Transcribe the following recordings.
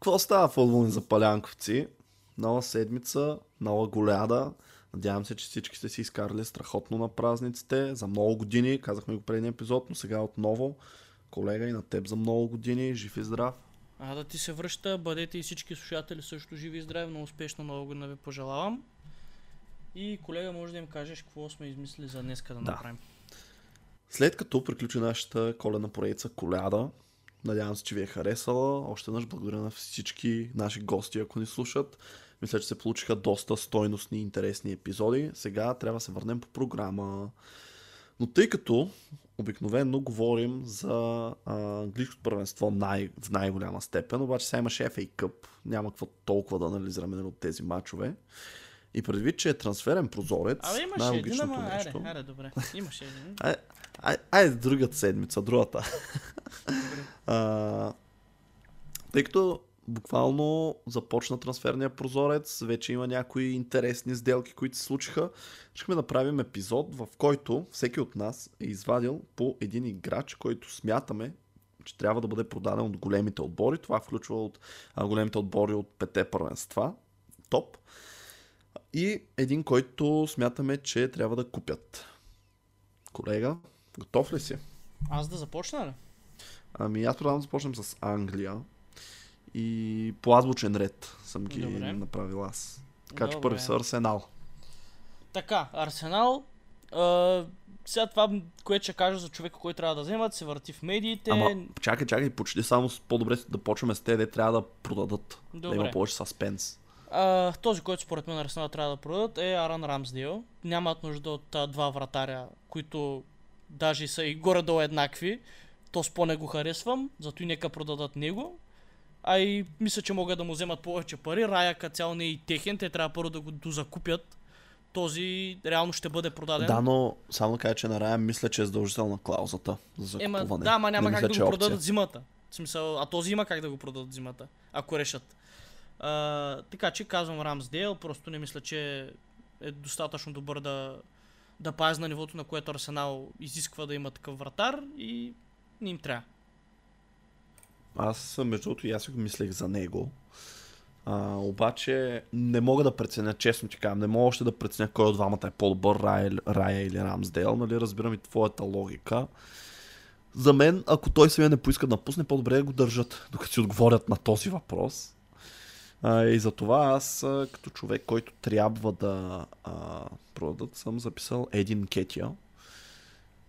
Какво става футболни запалянковци? Нова седмица, нова голяда. Надявам се, че всички сте си изкарали страхотно на празниците. За много години, казахме го предния епизод, но сега отново. Колега и на теб за много години. Жив и здрав. А да ти се връща, бъдете и всички слушатели също живи и здрави, много успешно нова година ви пожелавам. И колега, може да им кажеш какво сме измислили за днеска да, Да. направим. След като приключи нашата коледна поредица Коляда, надявам се, че ви е харесала. Още веднъж благодаря на всички наши гости, ако ни слушат. Мисля, че се получиха доста стойностни и интересни епизоди. Сега трябва да се върнем по програма. Но тъй като обикновено говорим за а, английското първенство най- в най-голяма степен, обаче сега имаше FA Cup, няма какво толкова да анализираме нали, от тези матчове. И предвид, че е трансферен прозорец, Абе имаше един, ама нещо... айде, айде, добре. Имаше един. Ай, ай, айде другата седмица, другата. А, тъй като буквално започна трансферния прозорец, вече има някои интересни сделки, които се случиха. Искаме да направим епизод, в който всеки от нас е извадил по един играч, който смятаме, че трябва да бъде продаден от големите отбори. Това включва от а, големите отбори от пете първенства. Топ. И един, който смятаме, че трябва да купят. Колега, готов ли си? Аз да започна ли? Ами аз предлагам да започнем с Англия. И по азбучен ред съм ги Добре. направил аз. Така че Добре. първи са Арсенал. Така, Арсенал. А, сега това, което ще кажа за човека, който трябва да вземат, се върти в медиите. Ама чакай, чакай, почти само с по-добре да почваме с те, де трябва да продадат. Да Добре. има повече съспенс. А, този, който според мен Арсенал трябва да продадат е Аран Рамсдейл. Нямат нужда от а, два вратаря, които даже са и горе-долу еднакви. То с по-не го харесвам, зато и нека продадат него. А и мисля, че могат да му вземат повече пари. Рая като цяло не е и техен, те трябва първо да го дозакупят. Този реално ще бъде продаден. Да, но само кажа, че на Рая мисля, че е задължителна клаузата за Ема, закупуване. да, ама няма Не как мисля, да го е продадат зимата. В смисъл, а този има как да го продадат зимата, ако решат. А, така че казвам Рамсдейл, просто не мисля, че е достатъчно добър да, да пази на нивото, на което Арсенал изисква да има такъв вратар и не им трябва. Аз, между другото, и аз си го мислех за него. А, обаче не мога да преценя, честно ти казвам, не мога още да преценя кой от двамата е по-добър, Рая, Рая или Рамсдейл, нали, разбирам и твоята логика. За мен, ако той сега не поиска да напусне, по-добре да го държат, докато си отговорят на този въпрос. А, и за това аз, като човек, който трябва да а, продадат, съм записал Един Кетия.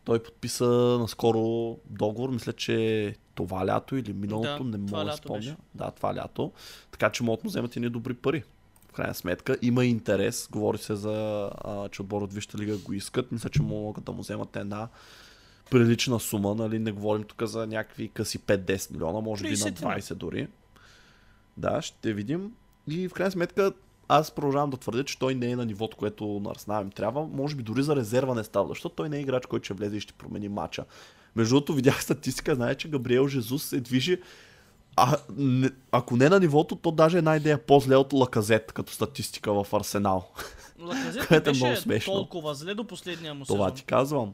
Той подписа наскоро договор, мисля, че това лято или миналото, Да, не мога да спомня. беше. Да, това лято. Така че могат да вземат и добри пари. В крайна сметка има интерес. Говори се за, а, че отбор от Висшата лига го искат. Мисля, че могат да му вземат една прилична сума. Нали? Не говорим тук за някакви къси 5-10 милиона, може би на 30 на. 20 дори. Да, ще видим. И в крайна сметка аз продължавам да твърдя, че той не е на нивото, което на Арсенал им трябва. Може би дори за резерва не става, защото той не е играч, който ще влезе и ще промени матча. Между другото, видях статистика, знае, че Габриел Жезус се движи а, не, ако не на нивото, то даже една идея по-зле от Лаказет като статистика в Арсенал. Лаказет Което е много смешно. толкова зле до последния му Това сезон. ти казвам.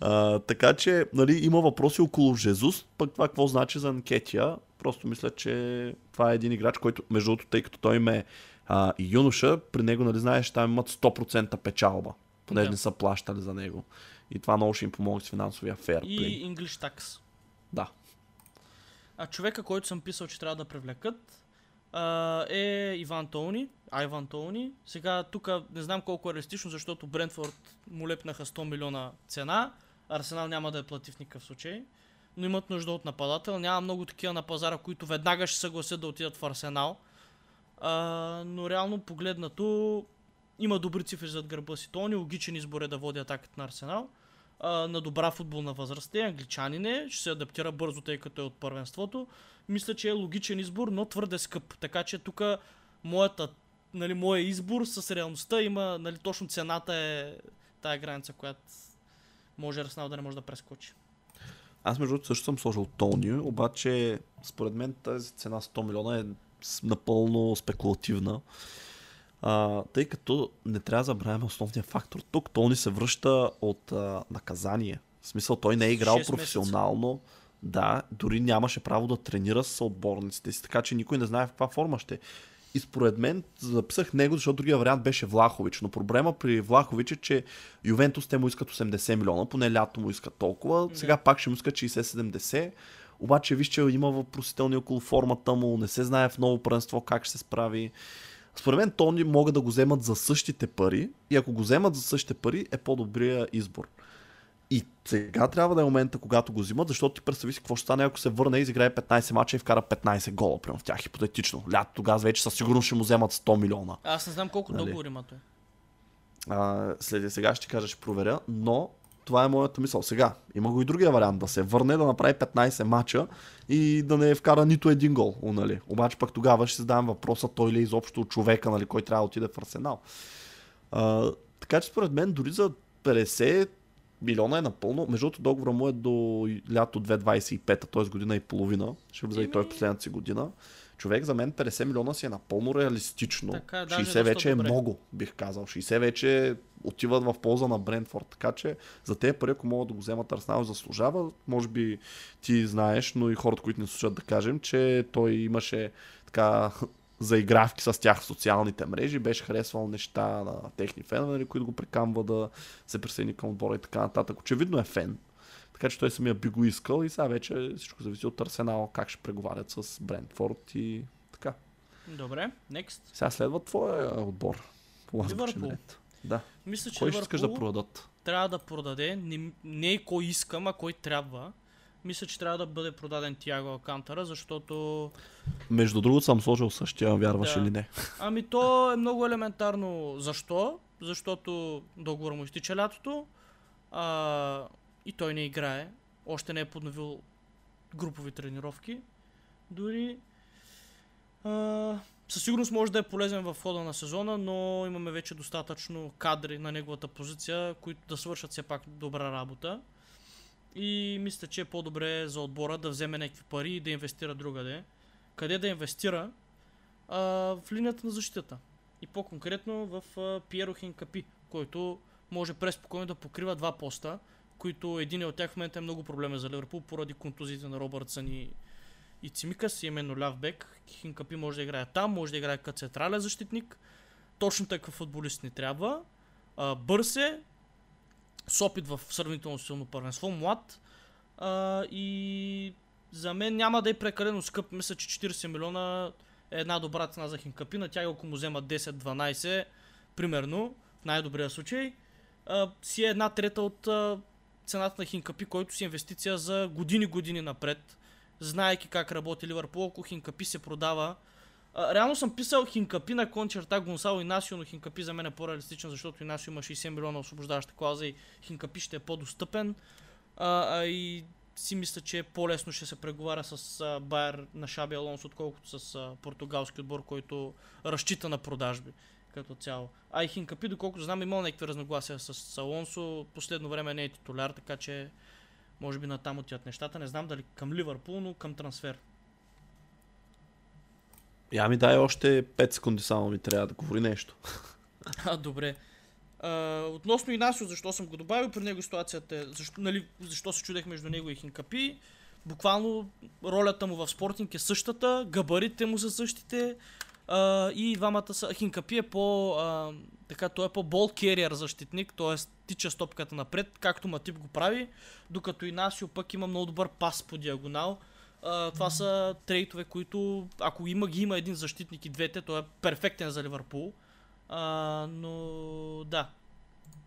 А, така че, нали, има въпроси около Жезус, пък това какво значи за Анкетия. Просто мисля, че това е един играч, който, между другото, тъй като той ме а, юноша, при него, нали, знаеш, там имат 100% печалба, понеже Да. не са плащали за него. И това много ще им помогне с финансовия ферплей. И English Tax. Да. А човека, който съм писал, че трябва да привлекат, е Иван Тоуни. Айван Тоуни. Сега тук не знам колко е реалистично, защото Брентфорд му лепнаха 100 милиона цена. Арсенал няма да я плати в никакъв случай. Но имат нужда от нападател. Няма много такива на пазара, които веднага ще съгласят да отидат в Арсенал. А, но реално погледнато има добри цифри зад гърба си. Тони логичен избор е да води атаката на Арсенал. а, на добра футболна възраст е, англичанин е, ще се адаптира бързо, тъй като е от първенството. Мисля, че е логичен избор, но твърде скъп. Така че тук моята, нали, моя избор с реалността има, нали, точно цената е тая граница, която може Арсенал да не може да прескочи. Аз между другото също съм сложил Тони, обаче според мен тази цена 100 милиона е напълно спекулативна. А, тъй като не трябва да забравяме основния фактор. Тук Тони се връща от а, наказание. В смисъл той не е играл професионално. Месеца. Да, дори нямаше право да тренира с отборниците си, така че никой не знае в каква форма ще. И според мен записах него, защото другия вариант беше Влахович. Но проблема при Влахович е, че Ювентус те му искат 80 милиона, поне лято му искат толкова, сега пак ще му искат 60-70. Обаче виж, че има въпросителни около формата му, не се знае в ново първенство как ще се справи. Според мен Тони могат да го вземат за същите пари и ако го вземат за същите пари е по-добрия избор. И сега трябва да е момента, когато го взимат, защото ти представи си какво ще стане, ако се върне и изиграе 15 мача и вкара 15 гола, примерно в тях, хипотетично. Лято тогава вече със сигурност ще му вземат 100 милиона. Аз не знам колко нали? договор има той. А, след сега ще кажа, ще проверя, но това е моята мисъл. Сега, има го и другия вариант, да се върне, да направи 15 мача и да не вкара нито един гол. Нали. Обаче пък тогава ще задам въпроса, той ли е изобщо човека, нали, кой трябва да отиде в Арсенал. А, така че според мен дори за 50 милиона е напълно. Между другото договора му е до лято 2025, т.е. година и половина. Ще влезе и той в последната си година. Човек за мен 50 милиона си е напълно реалистично. Така, 60 вече е добре. много, бих казал. 60 вече отиват в полза на Брентфорд. Така че за тези пари, ако могат да го вземат Арсенал, заслужава. Може би ти знаеш, но и хората, които не слушат да кажем, че той имаше така заигравки с тях в социалните мрежи, беше харесвал неща на техни фенове, нали, които го прикамва да се присъедини към отбора и така нататък. Очевидно е фен. Така че той самия би го искал и сега вече всичко зависи от Арсенал, как ще преговарят с Брентфорд и така. Добре, next. Сега следва твоя отбор. Ливърпул. Да. Мисля, че кой ще искаш да продадат? Трябва да продаде, не, не кой искам, а кой трябва. Мисля, че трябва да бъде продаден Тиаго Алкантара, защото... Между другото съм сложил същия, вярваш да. или не? Ами то е много елементарно. Защо? Защото договор му изтича лятото а, и той не играе. Още не е подновил групови тренировки. Дори а, със сигурност може да е полезен в хода на сезона, но имаме вече достатъчно кадри на неговата позиция, които да свършат все пак добра работа. И мисля, че е по-добре за отбора да вземе някакви пари и да инвестира другаде. Къде да инвестира? А, в линията на защитата. И по-конкретно в а, Пиеро Хинкапи, който може преспокойно да покрива два поста, които един от тях в момента е много проблемен за Ливърпул поради контузиите на Робъртсън и, и Цимикас, именно ляв бек. Хинкапи може да играе там, може да играе като централен защитник. Точно такъв футболист ни трябва. А, бърз е, с опит в сравнително силно първенство, млад. А, и за мен няма да е прекалено скъп. Мисля, че 40 милиона е една добра цена за Хинкапина. Тя ако му взема 10-12, примерно, в най-добрия случай, а, си е една трета от а, цената на Хинкапи, който си инвестиция за години-години напред. Знаеки как работи Ливърпул, ако Хинкапи се продава реално съм писал Хинкапи на кончерта Гонсало Инасио, но Хинкапи за мен е по-реалистичен, защото Инасио има 60 милиона освобождаваща клауза и Хинкапи ще е по-достъпен. А, а и си мисля, че по-лесно ще се преговаря с а, Байер на Шаби Алонс, отколкото с а, португалски отбор, който разчита на продажби като цяло. А и Хинкапи, доколкото знам, имал някакви разногласия с Алонсо, последно време не е титуляр, така че може би натам отиват нещата. Не знам дали към Ливърпул, но към трансфер. Я ми дай още 5 секунди само ми трябва да говори нещо. А, добре. А, относно Инасио, защо съм го добавил, при него ситуацията е, защо, нали, защо се чудех между него и Хинкапи. Буквално ролята му в спортинг е същата, габарите му са същите а, и двамата са... Хинкапи е по... А, така, той е по бол кериер защитник, т.е. тича стопката напред, както Матип го прави, докато Инасио пък има много добър пас по диагонал това са трейтове, които ако има ги има един защитник и двете, то е перфектен за Ливърпул. А, но да,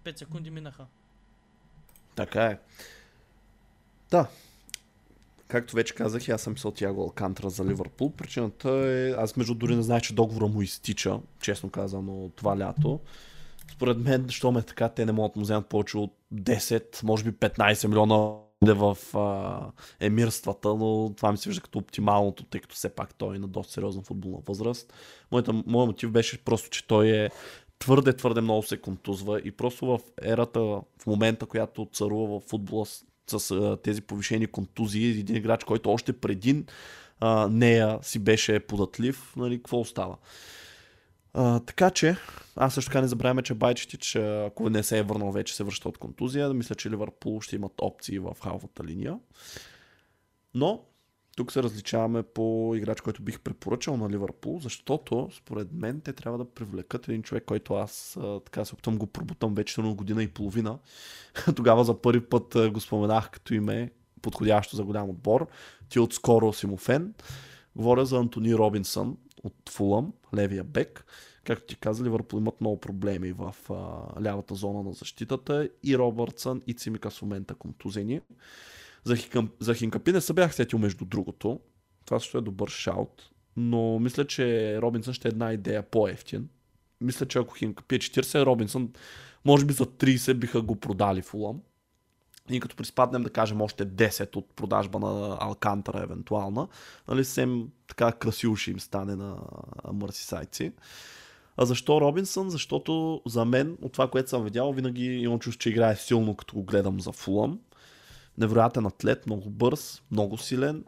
5 секунди минаха. Така е. Да. Както вече казах, аз съм писал Тяго Алкантра за Ливърпул. Причината е, аз между дори не знаех, че договора му изтича, честно казано, това лято. според мен, що ме така, те не могат да му вземат повече от 10, може би 15 милиона в а, емирствата, но това ми се вижда като оптималното, тъй като все пак той е на доста сериозна футболна възраст. Моята, моят мотив беше просто, че той е твърде, твърде много се контузва и просто в ерата, в момента, която царува в футбола с, с а, тези повишени контузии, един играч, който още преди нея си беше податлив, нали, какво остава? Така че, аз също така не забравяме, че Байчетич, ако не се е върнал вече, се връща от контузия. Мисля, че Ливърпул ще имат опции в халвата линия. Но, тук се различаваме по играч, който бих препоръчал на Ливърпул, защото според мен те трябва да привлекат един човек, който аз така се опитам го пробутам вече на година и половина. Тогава за първи път го споменах като име, подходящо за голям отбор. Ти отскоро си му фен. Говоря за Антони Робинсън от Фулъм, левия бек. Както ти каза, Ливърпул имат много проблеми в а, лявата зона на защитата и Робъртсън и Цимика в момента контузени. За, Хикъм, за Хинкапи не се бях сетил между другото. Това също е добър шаут. Но мисля, че Робинсън ще е една идея по-ефтин. Мисля, че ако Хинкапи е 40, Робинсън може би за 30 биха го продали в Улам. И като приспаднем, да кажем, още 10 от продажба на Алкантара евентуална, нали, съвсем така красиво ще им стане на мърсисайци. А защо Робинсън? Защото за мен, от това, което съм видял, винаги имам чувство, че играе силно, като го гледам за Фулъм. Невероятен атлет, много бърз, много силен.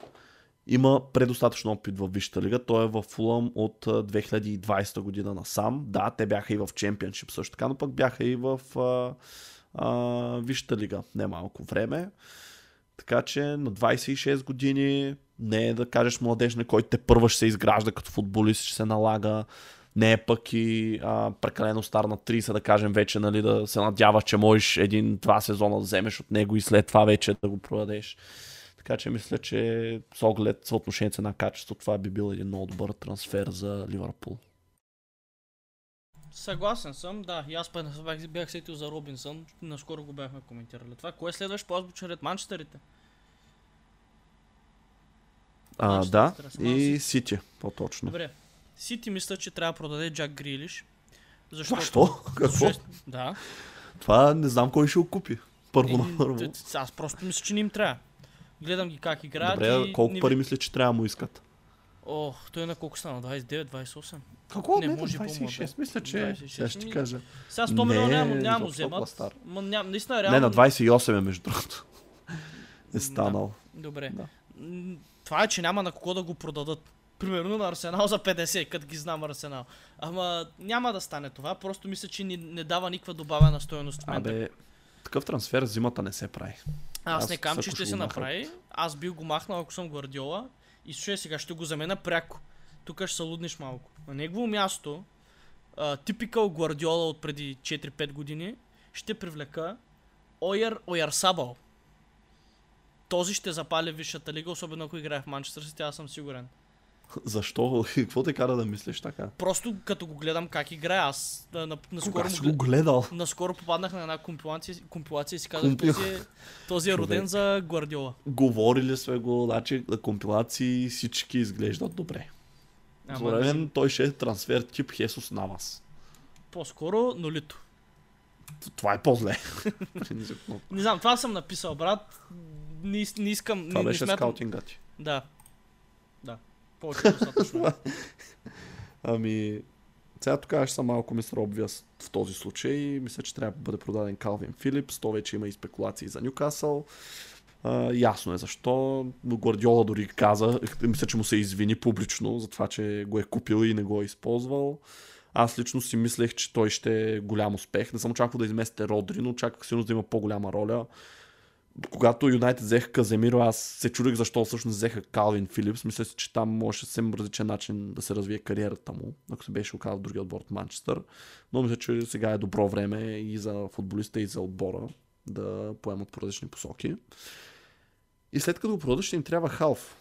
Има предостатъчно опит в Висшата лига. Той е в Фулъм от 2020 година насам. Да, те бяха и в Чемпионшип също така, но пък бяха и в а, Висшата лига немалко време. Така че на 26 години не е да кажеш младеж, на който те първа ще се изгражда като футболист, ще се налага. Не е пък и а, прекалено стар на 30, да кажем вече, нали, да се надяваш, че можеш един-два сезона да вземеш от него и след това вече да го продадеш. Така че мисля, че с оглед съотношение цена-качество, това би бил един много добър трансфер за Ливърпул. Съгласен съм, да. И аз пък бях, бях сетил за Робинсън. Наскоро го бяхме коментирали. Това кое следваш по азбучен ред? Манчестерите? А, да, и Сити. По-точно. Добре. Сити мисля, че трябва да продаде Джак Грилиш. Защото... Защо? Какво? Да. Това не знам кой ще го купи. Първо на първо. Аз просто мисля, че не им трябва. Гледам ги как играят Добре, колко пари мисля, че трябва да му искат? Ох, той на колко стана? 29, 28? Какво? Не, Не, може може по-млад, 26, да. мисля, че 26, сега ще ти ми- кажа. Сега 100 милиона Не, няма, няма вземат. Ма, ням, наистина, реално... Не, на 28 е между другото. Е станал. Добре. Да. Това е, че няма на кого да го продадат. Примерно на Арсенал за 50, като ги знам Арсенал. Ама няма да стане това, просто мисля, че ни, не дава никаква добавена стоеност в момента. Абе, такъв трансфер зимата не се прави. Аз, аз не кам, че ще се направи. Аз бих го махнал, ако съм Гвардиола. И слушай сега, ще го замена пряко. Тук ще се лудниш малко. На негово място, а, типикал Гвардиола от преди 4-5 години, ще привлека Ойер Ойарсабал. Този ще запали Висшата лига, особено ако играе в Манчестър Сити, аз съм сигурен. Защо? Какво те кара да мислиш така? Просто като го гледам как играе, аз а, на, наскоро, Кога си го гледал? наскоро попаднах на една компилация, компилация и си казах, Компил- този, е- този е роден за Гвардиола. Говорили сме го, значи на компилации всички изглеждат добре. Според мен той ще е трансфер тип Хесус Навас. По-скоро нулито. Това е по-зле. Не знам, това съм написал, брат. Не, не искам. Това не, беше не смятам... скаутинга ти. Да. Повече достатъчно. Ами, сега тук аз съм малко мистер обвяз в този случай. Мисля, че трябва да бъде продаден Калвин Филипс. То вече има и спекулации за Нюкасъл. А, ясно е защо. Гвардиола дори каза, мисля, че му се извини публично за това, че го е купил и не го е използвал. Аз лично си мислех, че той ще е голям успех. Не съм очаквал да изместе Родри, но очаквах силно да има по-голяма роля. Когато Юнайтед взеха Каземиро, аз се чудих защо всъщност взеха Калвин Филипс. Мисля си, че там може съвсем различен начин да се развие кариерата му, ако се беше оказал в другия отбор от Манчестър. Но мисля, че сега е добро време и за футболиста, и за отбора да поемат по различни посоки. И след като го продаш, ще им трябва халф.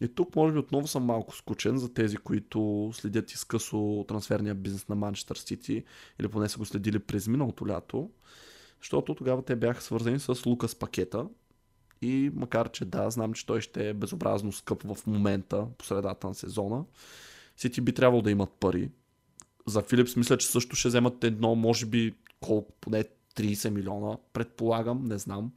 И тук може би отново съм малко скучен за тези, които следят изкъсо трансферния бизнес на Манчестър Сити или поне са го следили през миналото лято, защото тогава те бяха свързани с Лукас пакета и макар, че да, знам, че той ще е безобразно скъп в момента, по средата на сезона, Сити би трябвало да имат пари. за Филипс мисля, че също ще вземат едно, може би, колко, поне 30 милиона, предполагам, не знам.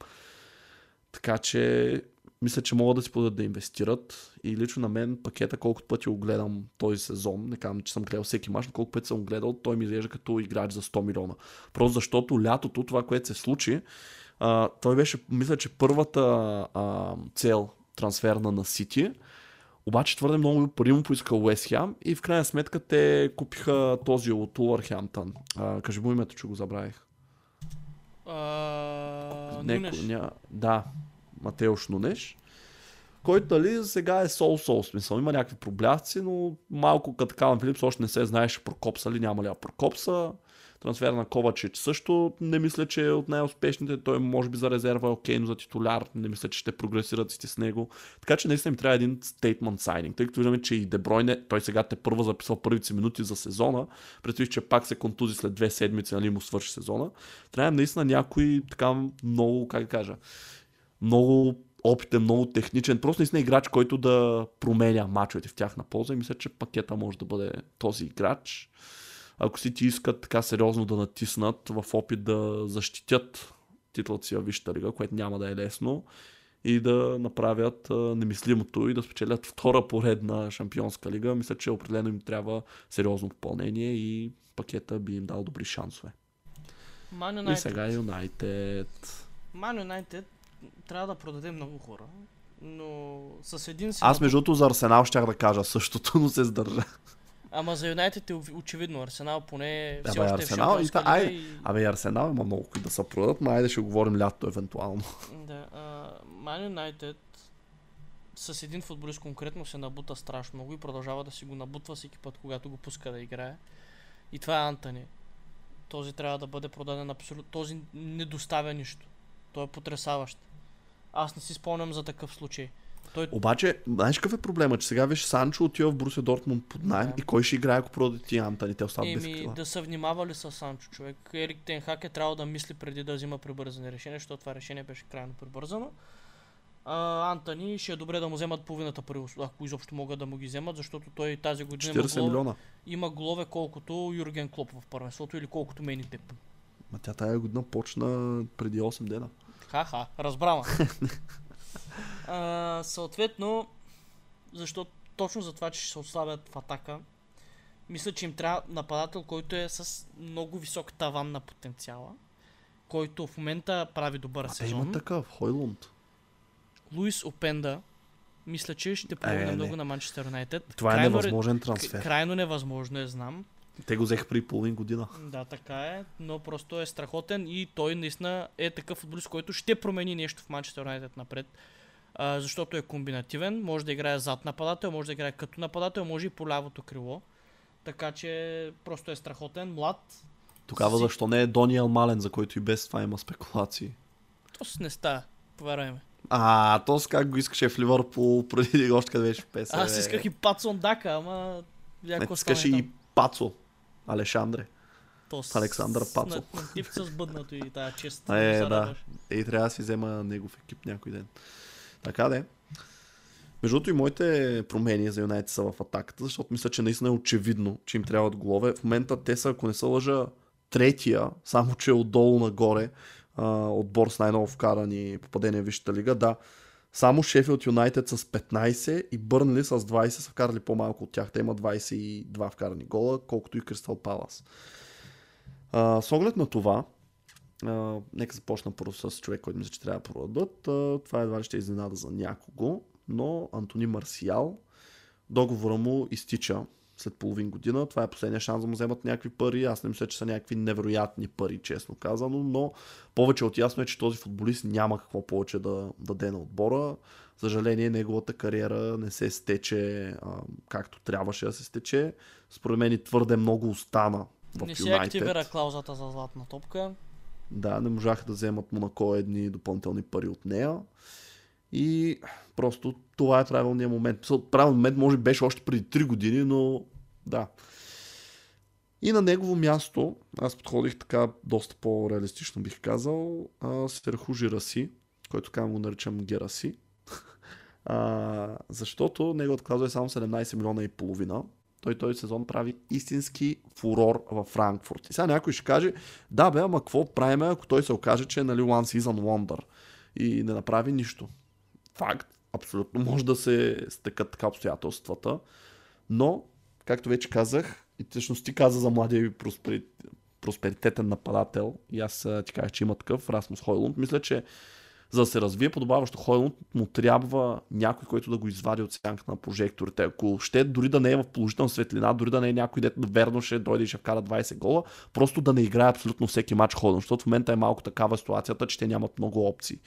Така че мисля, че могат да си подадат да инвестират. И лично на мен пакета, колкото пъти го гледам този сезон, не казвам, че съм гледал всеки мач, но колко пъти съм гледал, той ми изглежда като играч за 100 милиона. Просто защото лятото, това, което се случи, а, той беше, мисля, че първата а, цел трансферна на Сити, обаче твърде много пари му поиска Уест Хем и в крайна сметка те купиха този от Улърхемптън. кажи му името, че го забравих. А, Неко, ня... Да, Матеош Нунеш, който дали сега е сол-сол смисъл. Има някакви проблясци, но малко като Калан Филипс още не се знаеше Прокопса ли няма ли Прокопса. Трансфер на Ковачич също не мисля, че е от най-успешните. Той може би за резерва е окей, но за титуляр не мисля, че ще прогресират сте с него. Така че наистина ми трябва един стейтмент сайнинг, тъй като виждаме, че и Дебройне, той сега те първо записал първите си минути за сезона. Предвиж, че пак се контузи след две седмици, нали му свърши сезона. Трябва наистина някой така много, как да кажа, много опитен, много техничен, просто наистина играч, който да променя мачовете в тяхна полза и мисля, че пакета може да бъде този играч. Ако си ти искат така сериозно да натиснат в опит да защитят титлата си в Висшата лига, което няма да е лесно, и да направят немислимото и да спечелят втора поредна шампионска лига, мисля, че определено им трябва сериозно попълнение и пакета би им дал добри шансове. Man United. И сега Юнайтед. Man United трябва да продаде много хора. Но с един си... Аз между другото за Арсенал щях да кажа същото, но се сдържа. Ама за Юнайтед е очевидно. Арсенал поне все Абе, още Арсенал, е в и, та, ай, и... Абе, Арсенал има много кои да се продадат, но айде ще говорим лято евентуално. Да, Ман Юнайтед с един футболист конкретно се набута страшно много и продължава да си го набутва всеки път, когато го пуска да играе. И това е Антони. Този трябва да бъде продаден абсолютно. Този не доставя нищо. Той е потрясаващ. Аз не си спомням за такъв случай. Той... Обаче, знаеш какъв е проблема, че сега виж Санчо отива в Брусе Дортмунд под найем да. и кой ще играе, ако продаде ти Антони, те остават без такива. да са внимавали с Санчо, човек. Ерик Тенхак е трябвало да мисли преди да взима прибързани решения, защото това решение беше крайно прибързано. А, Антони ще е добре да му вземат половината пари, ако изобщо могат да му ги вземат, защото той тази година има милиона. има голове колкото Юрген Клоп в първенството или колкото Мени Пеп. Ма тя тази година почна преди 8 дена. Ха-ха, разбрама. а, съответно, защото точно за това, че ще се ослабят в атака, мисля, че им трябва нападател, който е с много висок таван на потенциала, който в момента прави добър а сезон. А има такъв, Хойлунд. Луис Опенда, мисля, че ще помогне е, много на Манчестър Юнайтед. Това е крайно, невъзможен трансфер. Крайно невъзможно е, знам. Те го взеха при половин година. Да, така е, но просто е страхотен и той наистина е такъв футболист, който ще промени нещо в Манчестър Юнайтед напред. А, защото е комбинативен, може да играе зад нападател, може да играе като нападател, може и по лявото крило. Така че просто е страхотен, млад. Тогава си... защо не е Дониел Мален, за който и без това има спекулации? То не става, повярвай ме. А, то с как го искаше в Ливърпул преди още къде беше в ПСВ. Аз исках и Пацон Дака, ама... Не, искаше и Пацо. Алешандре. То с... Александър Пацо. Тип с бъднато и тази чест. Е, да. И трябва да си взема негов екип някой ден. Така де. Между другото и моите промени за Юнайтед са в атаката, защото мисля, че наистина е очевидно, че им трябват голове. В момента те са, ако не се лъжа, третия, само че отдолу нагоре, а, отбор с най-ново вкарани попадения в Висшата лига. Да, само Шефилд Юнайтед с 15 и Бърнли с 20 са вкарали по-малко от тях. Те имат 22 вкарани гола, колкото и Кристал Палас. с оглед на това, а, нека започна първо с човек, който мисля, че трябва да продадат. А, това едва ли ще е изненада за някого, но Антони Марсиал, договора му изтича след половин година. Това е последния шанс да му вземат някакви пари. Аз не мисля, че са някакви невероятни пари, честно казано, но повече от ясно е, че този футболист няма какво повече да даде на отбора. За съжаление, неговата кариера не се стече а, както трябваше да се стече. Според мен и твърде много остана в Не се активира клаузата за златна топка. Да, не можаха да вземат Монако едни допълнителни пари от нея. И просто това е правилният момент. Правилният момент може би беше още преди 3 години, но да. И на негово място, аз подходих така доста по-реалистично бих казал, Серхужи Раси, който така го наричам Гераси. А, защото неговата клауза е само 17 милиона и половина. той този сезон прави истински фурор във Франкфурт. И сега някой ще каже, да бе, ама какво правим, ако той се окаже, че е нали One Season Wonder и не направи нищо. Факт, абсолютно може да се стъкат така обстоятелствата, но, както вече казах, и всъщност ти каза за младия ви проспери... просперитетен нападател, и аз ти казах, че има такъв, Расмус Хойлунд, мисля, че за да се развие подобаващо Хойлунд, му трябва някой, който да го извади от сянка на прожекторите. Ако ще дори да не е в положителна светлина, дори да не е някой, дето верно ще дойде и ще вкара 20 гола, просто да не играе абсолютно всеки матч Хойлунд, защото в момента е малко такава ситуацията, че те нямат много опции.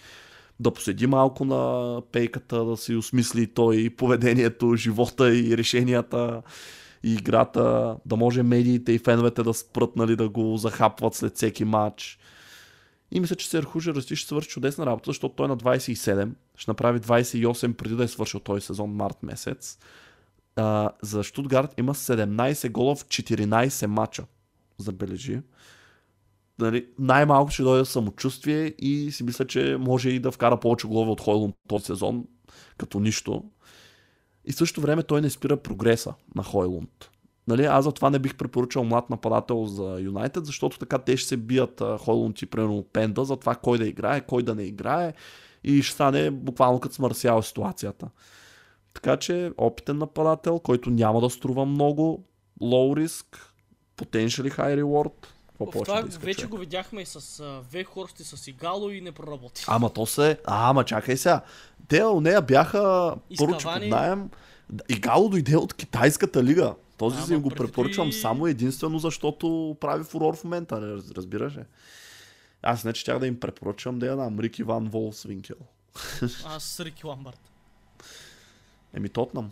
Да поседи малко на пейката, да си осмисли той и поведението, живота и решенията и играта, да може медиите и феновете да спрат, нали, да го захапват след всеки матч. И мисля, че Серхужа Расти ще свърши чудесна работа, защото той на 27, ще направи 28 преди да е свършил този сезон март месец. А, за Штутгарт има 17 гола в 14 мача. Забележи. Нали, най-малко ще дойде самочувствие и си мисля, че може и да вкара повече голове от Хойлун този сезон, като нищо. И в същото време той не спира прогреса на Хойлунд. Нали, аз за това не бих препоръчал млад нападател за Юнайтед, защото така те ще се бият Хойлунд и примерно Пенда за това кой да играе, кой да не играе и ще стане буквално като смърсява ситуацията. Така че опитен нападател, който няма да струва много, low risk, potentially high reward. Какво това да вече човек? го видяхме и с Вехорст и с Игало и не проработи. Ама то се... А, ама чакай сега. Те у нея бяха първо, че поднаем. Игало дойде от китайската лига. Този си го препоръчвам той... само единствено, защото прави фурор в момента, разбираш ли? Аз не че тях да им препоръчвам да я дам Рики Ван Волсвинкел. Аз с Рики Ламбард. Еми Тотнам.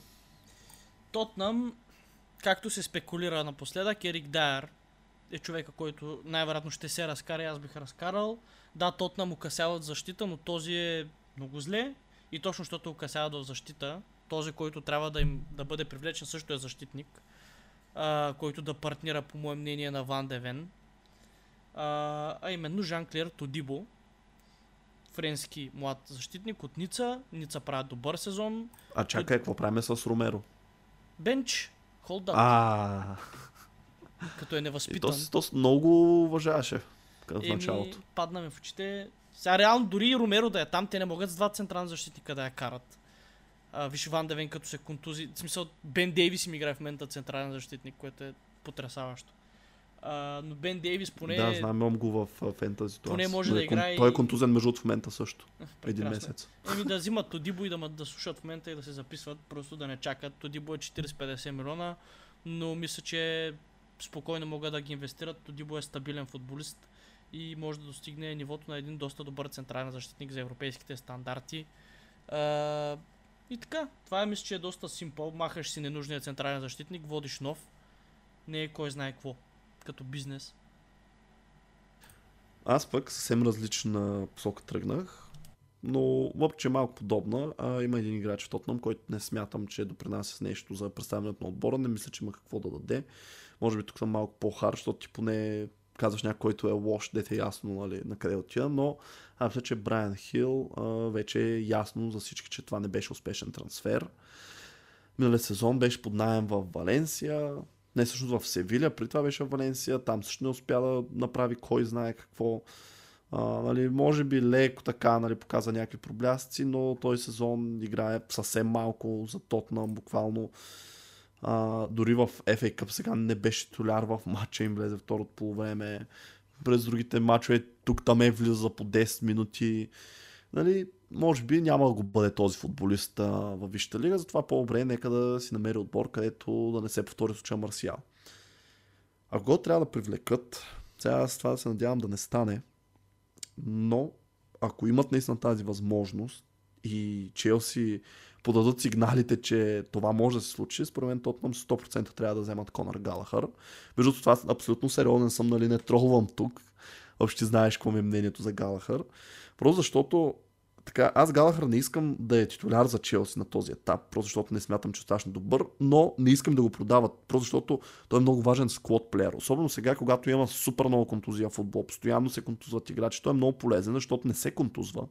Тотнам, както се спекулира напоследък, Ерик Дайер е човека, който най-вероятно ще се разкара и аз бих разкарал. Да, Тотнам укасяват защита, но този е много зле. И точно защото укасява до защита, този, който трябва да, им, да бъде привлечен също е защитник а, който да партнира, по мое мнение, на Ван Девен. А, а именно Жан-Клер Тодибо, френски млад защитник от Ница. Ница прави добър сезон. А чакай, какво правим с Ромеро? Бенч, холдаут. Като е невъзпитан. И то, то много уважаваше в началото. Падна ми в очите. Сега реално дори и Ромеро да е там, те не могат с два централни защитника да я карат. А, виж Ван Девен като се контузи. В смисъл, Бен Дейвис им играе в момента централен защитник, което е потрясаващо. А, но Бен Дейвис поне... Да, знам, имам го в фентази. Поне може но да е играе... Той е контузен между в момента също. Един месец. Еми да взимат Тодибо и да, да слушат в момента и да се записват, просто да не чакат. Тодибо е 40-50 милиона, но мисля, че спокойно могат да ги инвестират. Тодибо е стабилен футболист и може да достигне нивото на един доста добър централен защитник за европейските стандарти. А, и така, това е мисля, че е доста симпъл. Махаш си ненужния централен защитник, водиш нов. Не е кой знае какво, като бизнес. Аз пък съвсем различна посока тръгнах, но въпреки е малко подобна. А, има един играч в Тотнам, който не смятам, че допринася с нещо за представянето на отбора. Не мисля, че има какво да даде. Може би тук съм малко по-хар, защото ти поне казваш някой, който е лош, дете е ясно нали, на къде отива, но аз мисля, че Брайан Хил а, вече е ясно за всички, че това не беше успешен трансфер. Миналия сезон беше под найем в Валенсия, не всъщност в Севиля, при това беше в Валенсия, там също не успя да направи кой знае какво. А, нали, може би леко така нали, показа някакви проблясци, но този сезон играе съвсем малко за Тотнам, буквално а, дори в FA Cup сега не беше титуляр в матча им влезе второто полувреме. През другите матчове тук там е влиза по 10 минути. Нали, може би няма да го бъде този футболист а, във Висшата лига, затова по-добре нека да си намери отбор, където да не се повтори случая Марсиал. Ако трябва да привлекат, сега с това да се надявам да не стане, но ако имат наистина тази възможност и Челси подадат сигналите, че това може да се случи, според мен Тотнам 100% трябва да вземат Конър Галахър. Между това абсолютно сериозен съм, нали не тролвам тук. Въобще знаеш какво ми е мнението за Галахър. Просто защото така, аз Галахър не искам да е титуляр за Челси на този етап, просто защото не смятам, че е страшно добър, но не искам да го продават, просто защото той е много важен склад плеер. Особено сега, когато има супер много контузия в футбол, постоянно се контузват играчи, той е много полезен, защото не се контузва.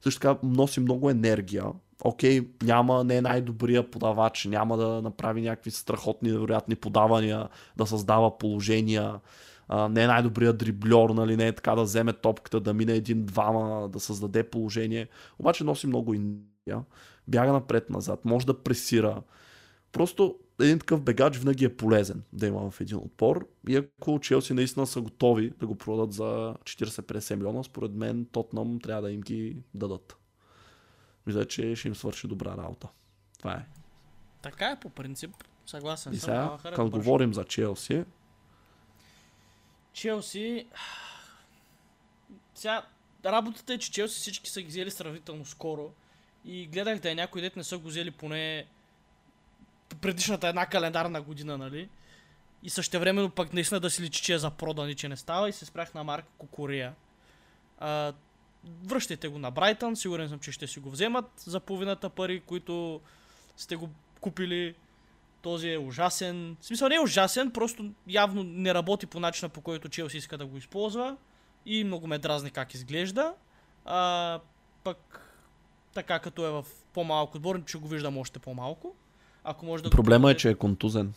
Също така носи много енергия окей, няма, не е най-добрия подавач, няма да направи някакви страхотни, невероятни подавания, да създава положения, не е най-добрият дриблер, нали, не е така да вземе топката, да мине един-двама, да създаде положение. Обаче носи много индия, бяга напред-назад, може да пресира. Просто един такъв бегач винаги е полезен да има в един отпор. И ако Челси наистина са готови да го продадат за 40-50 милиона, според мен Тотнам трябва да им ги дадат. Мисля, че ще им свърши добра работа. Това е. Така е по принцип. Съгласен И съм. сега, харесва като говорим за Челси, Челси... Сега, работата е, че Челси всички са ги взели сравнително скоро. И гледах да е някой дет не са го взели поне предишната една календарна година, нали? И същевременно пък наистина да си личи, че е за продан и че не става и се спрях на Марк Кокория. А, връщайте го на Брайтън, сигурен съм, че ще си го вземат за половината пари, които сте го купили. Този е ужасен. В смисъл не е ужасен, просто явно не работи по начина по който Челси иска да го използва. И много ме дразни как изглежда. А, пък така като е в по-малко отбор, че го виждам още по-малко. Ако може да го проблема е, продадете- че е контузен.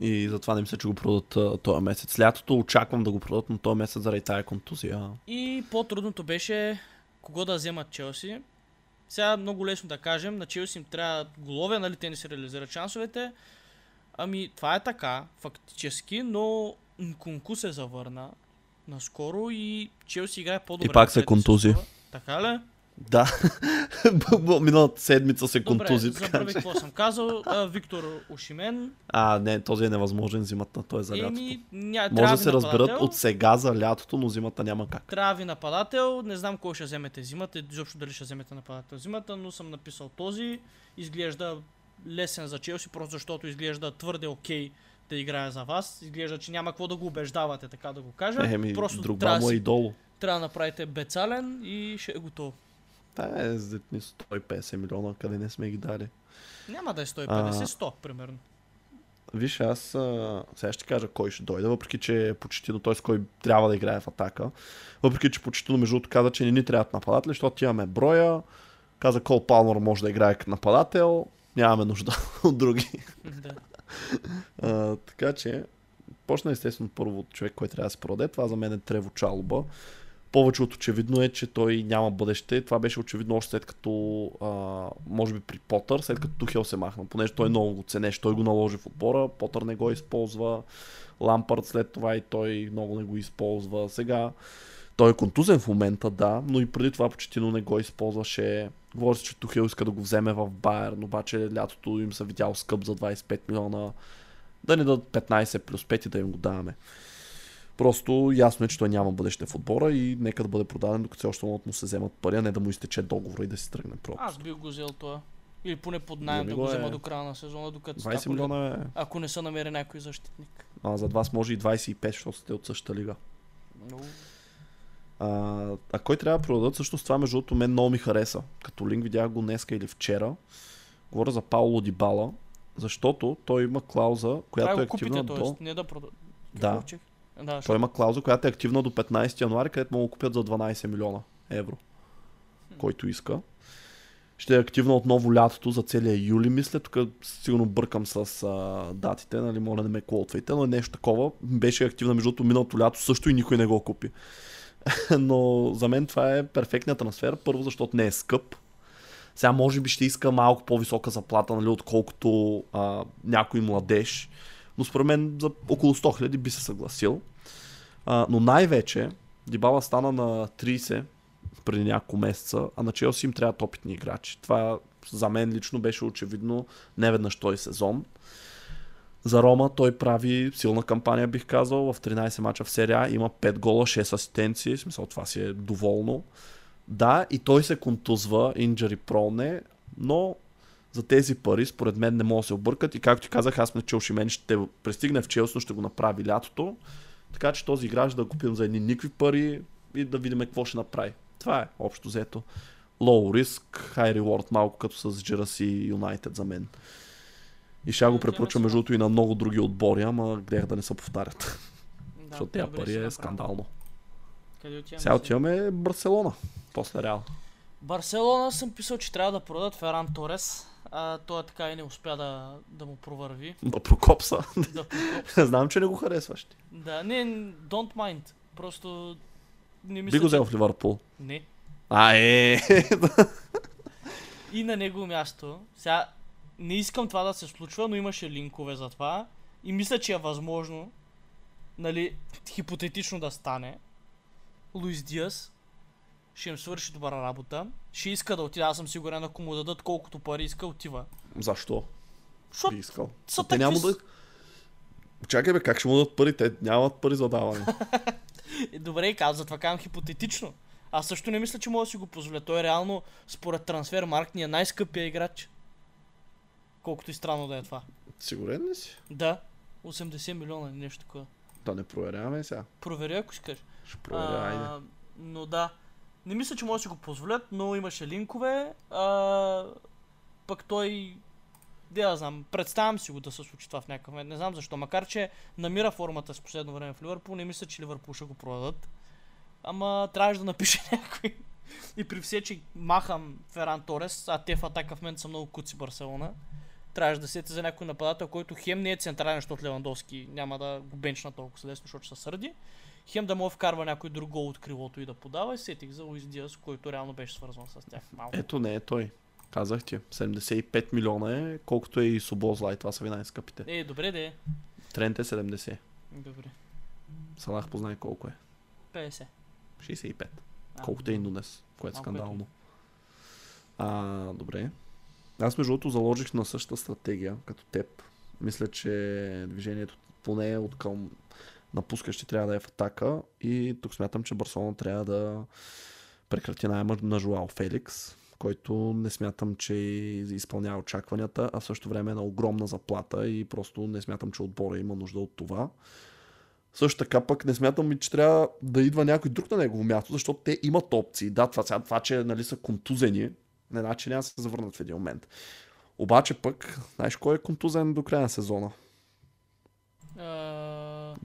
И затова не мисля, че го продадат този месец. Лятото очаквам да го продадат, но този месец заради тая контузия. И по-трудното беше кого да вземат Челси. Сега много лесно да кажем, на Челси им трябва голове, нали те не се реализират шансовете. Ами това е така, фактически, но Нкунку се завърна наскоро и Челси играе по-добре. И пак се контузи. Така ли? Да. Миналата седмица се контузи. Добре, така забравих че- какво съм казал. А, Виктор Ошимен. А, не, този е невъзможен зимата, той е за лятото. Еми, ня... Може да се разберат от сега за лятото, но зимата няма как. Трябва ви нападател, не знам кой ще вземете зимата, изобщо дали ще вземете нападател зимата, но съм написал този. Изглежда лесен за Челси, просто защото изглежда твърде окей да играе за вас. Изглежда, че няма какво да го убеждавате, така да го кажа. Еми, просто друг трябва, му е си- и долу. трябва да направите бецален и ще е готово. Това е за едни 150 милиона, къде не сме ги дали. Няма да е 150, А. 100 примерно. Виж, аз а, сега ще кажа кой ще дойде, въпреки че Почетино, т.е. кой трябва да играе в атака. Въпреки че Почетино между другото каза, че не ни трябват нападатели, защото имаме броя. Каза Кол Палмър може да играе като нападател. Нямаме нужда от други. да. А, така че, почна естествено първо от човек, който трябва да се продаде. Това за мен е Трево Чалоба. Повече от очевидно е, че той няма бъдеще. Това беше очевидно още след като, а, може би при Потър, след като Тухел се махна, понеже той много го ценеше. Той го наложи в отбора, Потър не го използва, Лампард след това и той много не го използва. Сега той е контузен в момента, да, но и преди това почетино не го използваше. Говори се, че Тухел иска да го вземе в Байерн, обаче лятото им се видял скъп за 25 милиона. Да ни дадат 15 плюс 5 и да им го даваме. Просто ясно е, че той няма бъдеще в отбора и нека да бъде продаден, докато все още могат му се вземат пари, а не да му изтече договора и да си тръгне просто. Аз бих го взел това. Или поне под найем да го го е. взема до края на сезона, докато 20 ако, милиона е, ако не са намери някой защитник. а за вас може и 25, защото сте от същата лига. Много. А, а кой трябва да продадат? Всъщност това между другото мен много ми хареса. Като линк видях го днеска или вчера. Говоря за Пауло Дибала, защото той има клауза, която Трябва е активна купите, до... т.е. не да продадат. Да. Да, Той има клауза, която е активна до 15 януари, където могат да купят за 12 милиона евро. Който иска. Ще е активна отново лятото за целия юли, мисля. Тук сигурно бъркам с а, датите, нали, моля не ме колтвайте, но е нещо такова. Беше активна между другото миналото лято също и никой не го купи. но за мен това е перфектният трансфер. Първо, защото не е скъп. Сега може би ще иска малко по-висока заплата, нали, отколкото а, някой младеж. Но според мен за около 100 хиляди би се съгласил. А, но най-вече Дибала стана на 30 преди няколко месеца, а на Челси им трябват опитни играчи. Това за мен лично беше очевидно не веднъж този сезон. За Рома той прави силна кампания, бих казал. В 13 мача в серия има 5 гола, 6 асистенции. В смисъл това си е доволно. Да, и той се контузва, injury prone, е, но за тези пари, според мен, не могат да се объркат. И както ти казах, аз мисля, че Ошимен ще пристигне в Челси, но ще го направи лятото. Така че този играч да купим за едни никакви пари и да видим какво ще направи. Това е общо взето. Low risk, high reward, малко като с GRC и United за мен. И ще го Ами, препоръчам между другото и на много други отбори, ама гледах да не се повтарят. Да, защото добре пари е скандално. Къде отиваме Сега отиваме Барселона, после Реал. Барселона съм писал, че трябва да продадат Феран Торес. А той така и не успя да, да му провърви. Да прокопса. Да, прокопса. Знам, че не го харесваш ти. да, не, don't mind. Просто не Би мисля, го взел че... в Ливърпул. Не. А, е. И на негово място. Сега не искам това да се случва, но имаше линкове за това. И мисля, че е възможно, нали, хипотетично да стане. Луис Диас ще им свърши добра работа. Ще иска да отида, аз съм сигурен, ако му дадат колкото пари иска, отива. Защо? Защото Би искал. са Те няма да... Чакай бе, как ще му дадат пари? Те нямат пари за даване. Е, Добре, казвам, затова казвам хипотетично. Аз също не мисля, че мога да си го позволя. Той е реално, според трансфер марк, ни е най-скъпия играч. Колкото и странно да е това. Сигурен ли си? Да, 80 милиона или нещо такова. Да не проверяваме сега. Провери, ако искаш. Ще проверя, айде. но да. Не мисля, че може да си го позволят, но имаше линкове. А, пък той... Де да знам, представям си го да се случи това в някакъв момент. Не знам защо. Макар, че намира формата с последно време в Ливърпул, не мисля, че Ливърпул ще го продадат. Ама трябваше да напише някой. И при все, че махам Феран Торес, а те в атака в момента са много куци Барселона, трябваше да сете за някой нападател, който хем не е централен, защото Левандовски няма да го бенчна толкова лесно, защото ще се сърди. Хем да му вкарва някой друг гол от крилото и да подава и сетих за Луис Диас, който реално беше свързан с тях. Малко. Ето не е той. Казах ти. 75 милиона е, колкото е и Собозла и това са ви най-скъпите. Е, добре де. Трент е 70. Добре. Салах познай колко е. 50. 65. А, Колкото е Индонес, което е е скандално. А, добре. Аз между другото заложих на същата стратегия, като теб. Мисля, че движението поне от към напускащи трябва да е в атака и тук смятам, че Барселона трябва да прекрати найма на Жуал Феликс, който не смятам, че изпълнява очакванията, а в същото време е на огромна заплата и просто не смятам, че отбора има нужда от това. Също така пък не смятам и, че трябва да идва някой друг на негово място, защото те имат опции. Да, това, сега, това че нали, са контузени, не значи няма да се завърнат в един момент. Обаче пък, знаеш кой е контузен до края на сезона? А,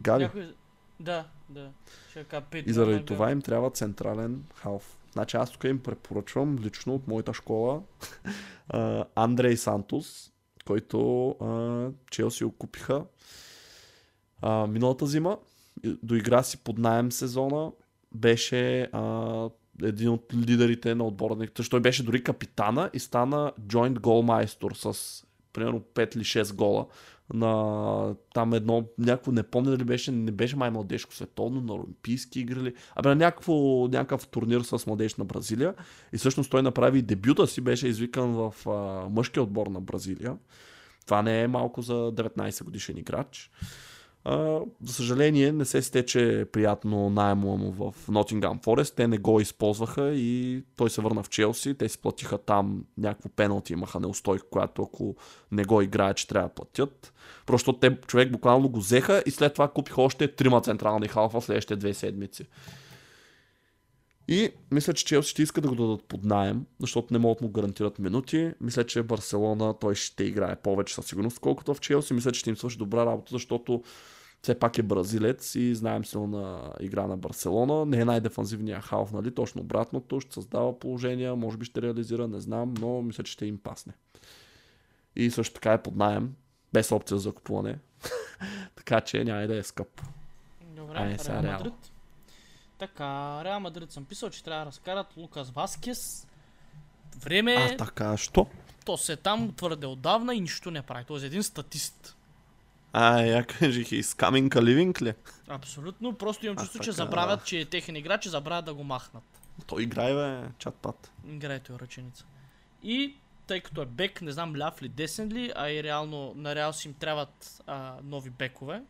Гави. Някой... Да, да. Ще кажа Петро И заради това Гави. им трябва централен халф. Значи аз тук им препоръчвам лично от моята школа Андрей Сантос, който а, Челси го купиха а, миналата зима. Доигра си под найем сезона. Беше а, един от лидерите на отбора. Защото той беше дори капитана и стана joint голмайстор с примерно 5 или 6 гола на там едно, някакво, не помня дали беше, не беше май младежко световно, на Олимпийски игри ли, абе на някакво, някакъв турнир с младеж на Бразилия и всъщност той направи дебюта си, беше извикан в а, мъжкия отбор на Бразилия. Това не е малко за 19 годишен играч. За съжаление не се стече приятно найема му в Nottingham Forest. Те не го използваха и той се върна в Челси. Те си платиха там някакво пеналти, имаха неустойка, която ако не го играе, че трябва да платят. Просто те човек буквално го взеха и след това купиха още трима централни халфа в следващите две седмици. И мисля, че Челси ще иска да го дадат под найем, защото не могат му гарантират минути. Мисля, че Барселона той ще играе повече със сигурност, колкото в Челси. Мисля, че ще им свърши добра работа, защото все пак е бразилец и знаем силна игра на Барселона. Не е най-дефанзивният халф, нали? Точно обратното. Ще създава положения, може би ще реализира, не знам, но мисля, че ще им пасне. И също така е под найем, без опция за купуване. така че няма и да е скъп. Добре, Айде, сега Реал. Мадрид. Така, Реал Мадрид съм писал, че трябва да разкарат Лукас Васкес. Време е, А така, що? то се е там твърде отдавна и нищо не прави. Той е един статист. А, я кажих и coming a living ли? Абсолютно, просто имам чувство, че така. забравят, че е техен играч и забравят да го махнат. Той играе, бе, чат-пат. Играйте ръченица. И тъй като е бек, не знам ляв ли, десен ли, а и реално на Реал си им трябват а, нови бекове,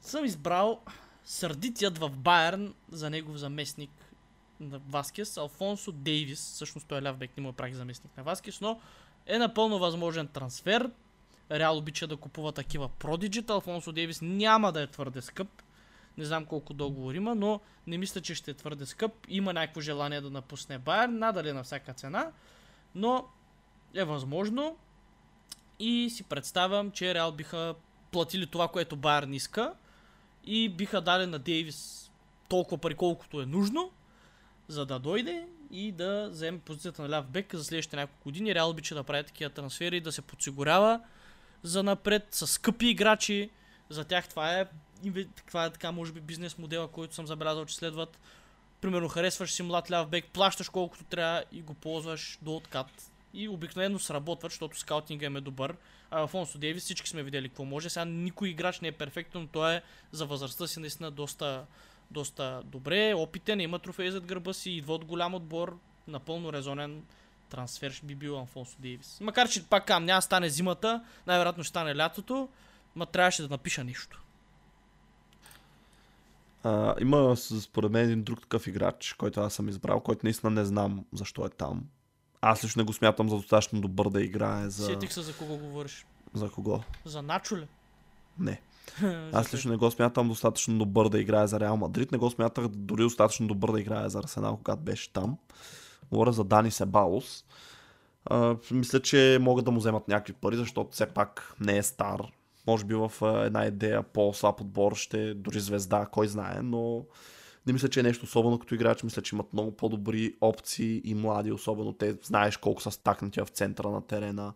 съм избрал сърдитият в Байерн за негов заместник на Васкес, Алфонсо Дейвис, всъщност той е ляв бек, не му е прави заместник на Васкес, но е напълно възможен трансфер. Реал обича да купува такива продиджит, Алфонсо Дейвис няма да е твърде скъп, не знам колко договор има, но не мисля, че ще е твърде скъп. Има някакво желание да напусне Байер, надали на всяка цена, но е възможно. И си представям, че Реал биха платили това, което Байерн иска и биха дали на Дейвис толкова пари, колкото е нужно, за да дойде и да вземе позицията на ляв бек за следващите няколко години. Реал обича да прави такива трансфери, да се подсигурява за напред с скъпи играчи. За тях това е, това е така, може би, бизнес модела, който съм забелязал, че следват. Примерно харесваш си млад ляв бек, плащаш колкото трябва и го ползваш до откат. И обикновено сработват, защото скаутинга им е добър. А Алфонсо Дейвис всички сме видели какво може. Сега никой играч не е перфектен, но той е за възрастта си наистина доста, доста добре, опитен, има трофеи зад гърба си, идва от голям отбор, напълно резонен трансфер ще би бил Алфонсо Дейвис. Макар, че пак кам, няма стане зимата, най-вероятно ще стане лятото, ма трябваше да напиша нещо. А, има според мен един друг такъв играч, който аз съм избрал, който наистина не знам защо е там. Аз лично не го смятам за достатъчно добър да играе за... Сетих се за кого говориш. За кого? За Начо ли? Не. Аз лично не го смятам достатъчно добър да играе за Реал Мадрид. Не го смятах дори достатъчно добър да играе за Арсенал, когато беше там. Говоря за Дани Себалос. А, мисля, че могат да му вземат някакви пари, защото все пак не е стар. Може би в една идея по-слаб отбор ще дори звезда, кой знае, но не мисля, че е нещо особено като играч. Мисля, че имат много по-добри опции и млади, особено те знаеш колко са стакнати в центъра на терена.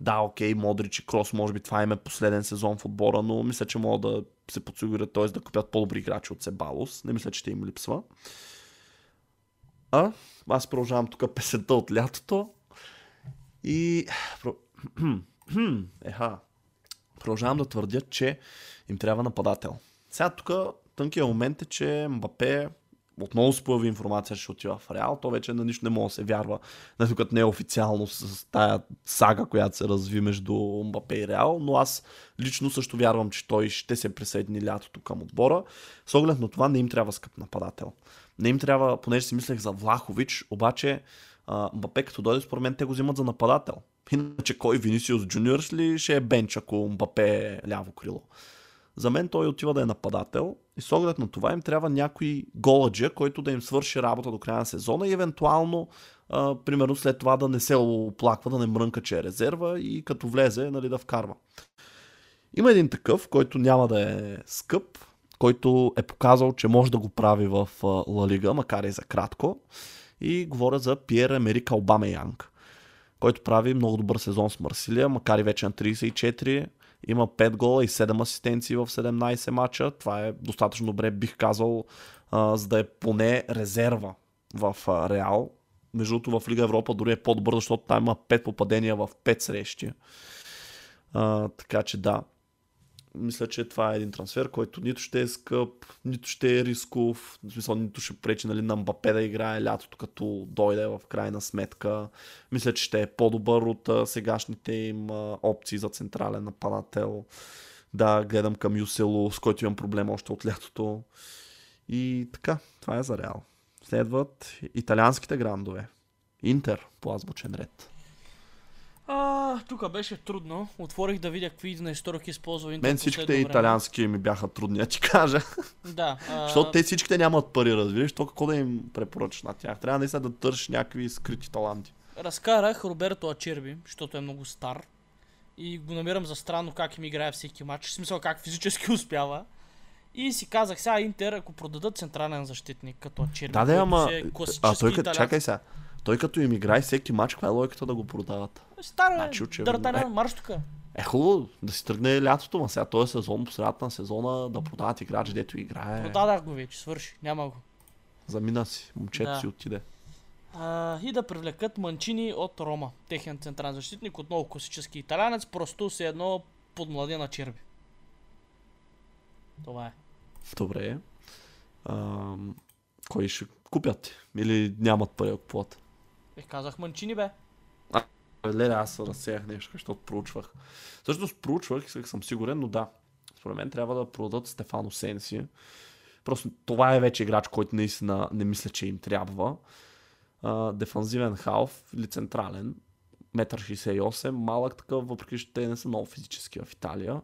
Да, окей, Модрич и Крос, може би това им е последен сезон в отбора, но мисля, че могат да се подсигурят, т.е. да купят по-добри играчи от Себалос. Не мисля, че ще им липсва. А, аз продължавам тук песента от лятото. И... Еха. Продължавам да твърдя, че им трябва нападател. Сега тук тънкият момент е, че Мбапе отново се появи информация, ще отива в Реал. То вече на нищо не може да се вярва, не докато не е официално с тая сага, която се разви между Мбапе и Реал, но аз лично също вярвам, че той ще се присъедини лятото към отбора. С оглед на това не им трябва скъп нападател. Не им трябва, понеже си мислех за Влахович, обаче а, Мбапе като дойде, според мен те го взимат за нападател. Иначе кой Винисиус Джуниорс ли ще е бенч, ако Мбапе е ляво крило. За мен той отива да е нападател и с оглед на това им трябва някой голаджия, който да им свърши работа до края на сезона и евентуално, а, примерно след това да не се оплаква, да не мрънка, че е резерва и като влезе, нали, да вкарва. Има един такъв, който няма да е скъп, който е показал, че може да го прави в Ла Лига, макар и за кратко. И говоря за Пьер Емерик Албаме Янг, който прави много добър сезон с Марсилия, макар и вече на 34. Има 5 гола и 7 асистенции в 17 мача. Това е достатъчно добре, бих казал, за да е поне резерва в Реал. Между другото в Лига Европа дори е по-добър, защото там има 5 попадения в 5 срещи. Така че да, мисля, че това е един трансфер, който нито ще е скъп, нито ще е рисков, в смисъл нито ще пречи нали, на Мбапе да играе лятото, като дойде в крайна сметка. Мисля, че ще е по-добър от сегашните им опции за централен нападател. Да, гледам към Юсело, с който имам проблем още от лятото. И така, това е за Реал. Следват италианските грандове. Интер по азбучен ред. А, тук беше трудно. Отворих да видя какви на историки използва Интер Мен всичките италиански ми бяха трудни, да ти кажа. Да. А, Защото те всичките нямат пари, разбираш, то какво да им препоръчаш на тях? Трябва наистина да търсиш някакви скрити таланти. Разкарах Роберто Ачерби, защото е много стар. И го намирам за странно как им играе всеки матч. В смисъл как физически успява. И си казах, сега Интер, ако продадат централен защитник като Ачерби, Да, да, ама... е А той като... Чакай сега. Той като им играе всеки матч, каква е логиката да го продават? Стар е, Значи, очевидно. Д'Артаньян, Е. марш тук. Е хубаво да си тръгне лятото, но сега този сезон, по средата на сезона, да продават играч, дето играе. Продадах го вече, свърши, няма го. Замина си, момчето Да. си отиде. А, и да привлекат Манчини от Рома. Техен централен защитник, отново класически италянец, просто се едно подмладена черби. Това е. Добре. Ам, кой ще купят? Или нямат пари да купуват? Е, казах Манчини бе. Леле, аз се разсеях нещо, защото проучвах. Всъщност проучвах, исках съм сигурен, но да. Според мен трябва да продадат Стефано Сенси. Просто това е вече играч, който наистина не мисля, че им трябва. А, дефанзивен халф или централен. 1,68 м, малък такъв, въпреки че те не са много физически в Италия.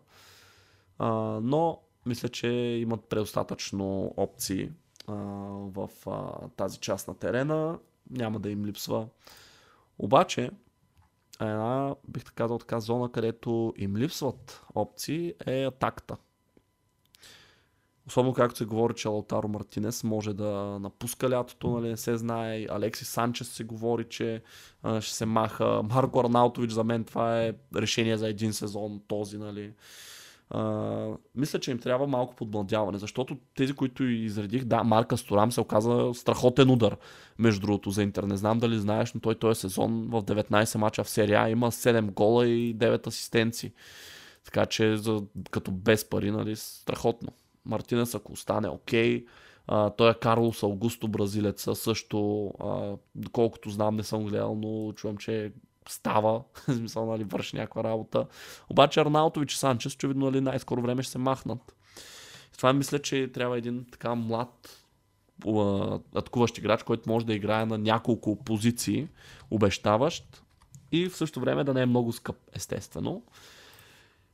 А, но мисля, че имат предостатъчно опции а, в а, тази част на терена. Няма да им липсва. Обаче, една, бих така казал така, зона, където им липсват опции е атаката. Особено както се говори, че Лаутаро Мартинес може да напуска лятото, нали, не се знае. Алекси Санчес се говори, че а, ще се маха. Марко Арнаутович за мен това е решение за един сезон, този, нали. А, мисля, че им трябва малко подмладяване, защото тези, които изредих, да, Марка Сторам се оказа страхотен удар, между другото, за Интер. Не знам дали знаеш, но той този сезон в 19 мача в серия има 7 гола и 9 асистенции. Така че за, като без пари, нали, страхотно. Мартинес, ако остане окей, okay, той е Карлос Аугусто, бразилеца, също, а, доколкото знам, не съм гледал, но чувам, че става, в смисъл, нали, върши някаква работа. Обаче Арнаутович и Санчес, очевидно, нали, най-скоро време ще се махнат. И това мисля, че трябва един така млад атакуващ играч, който може да играе на няколко позиции, обещаващ и в същото време да не е много скъп, естествено.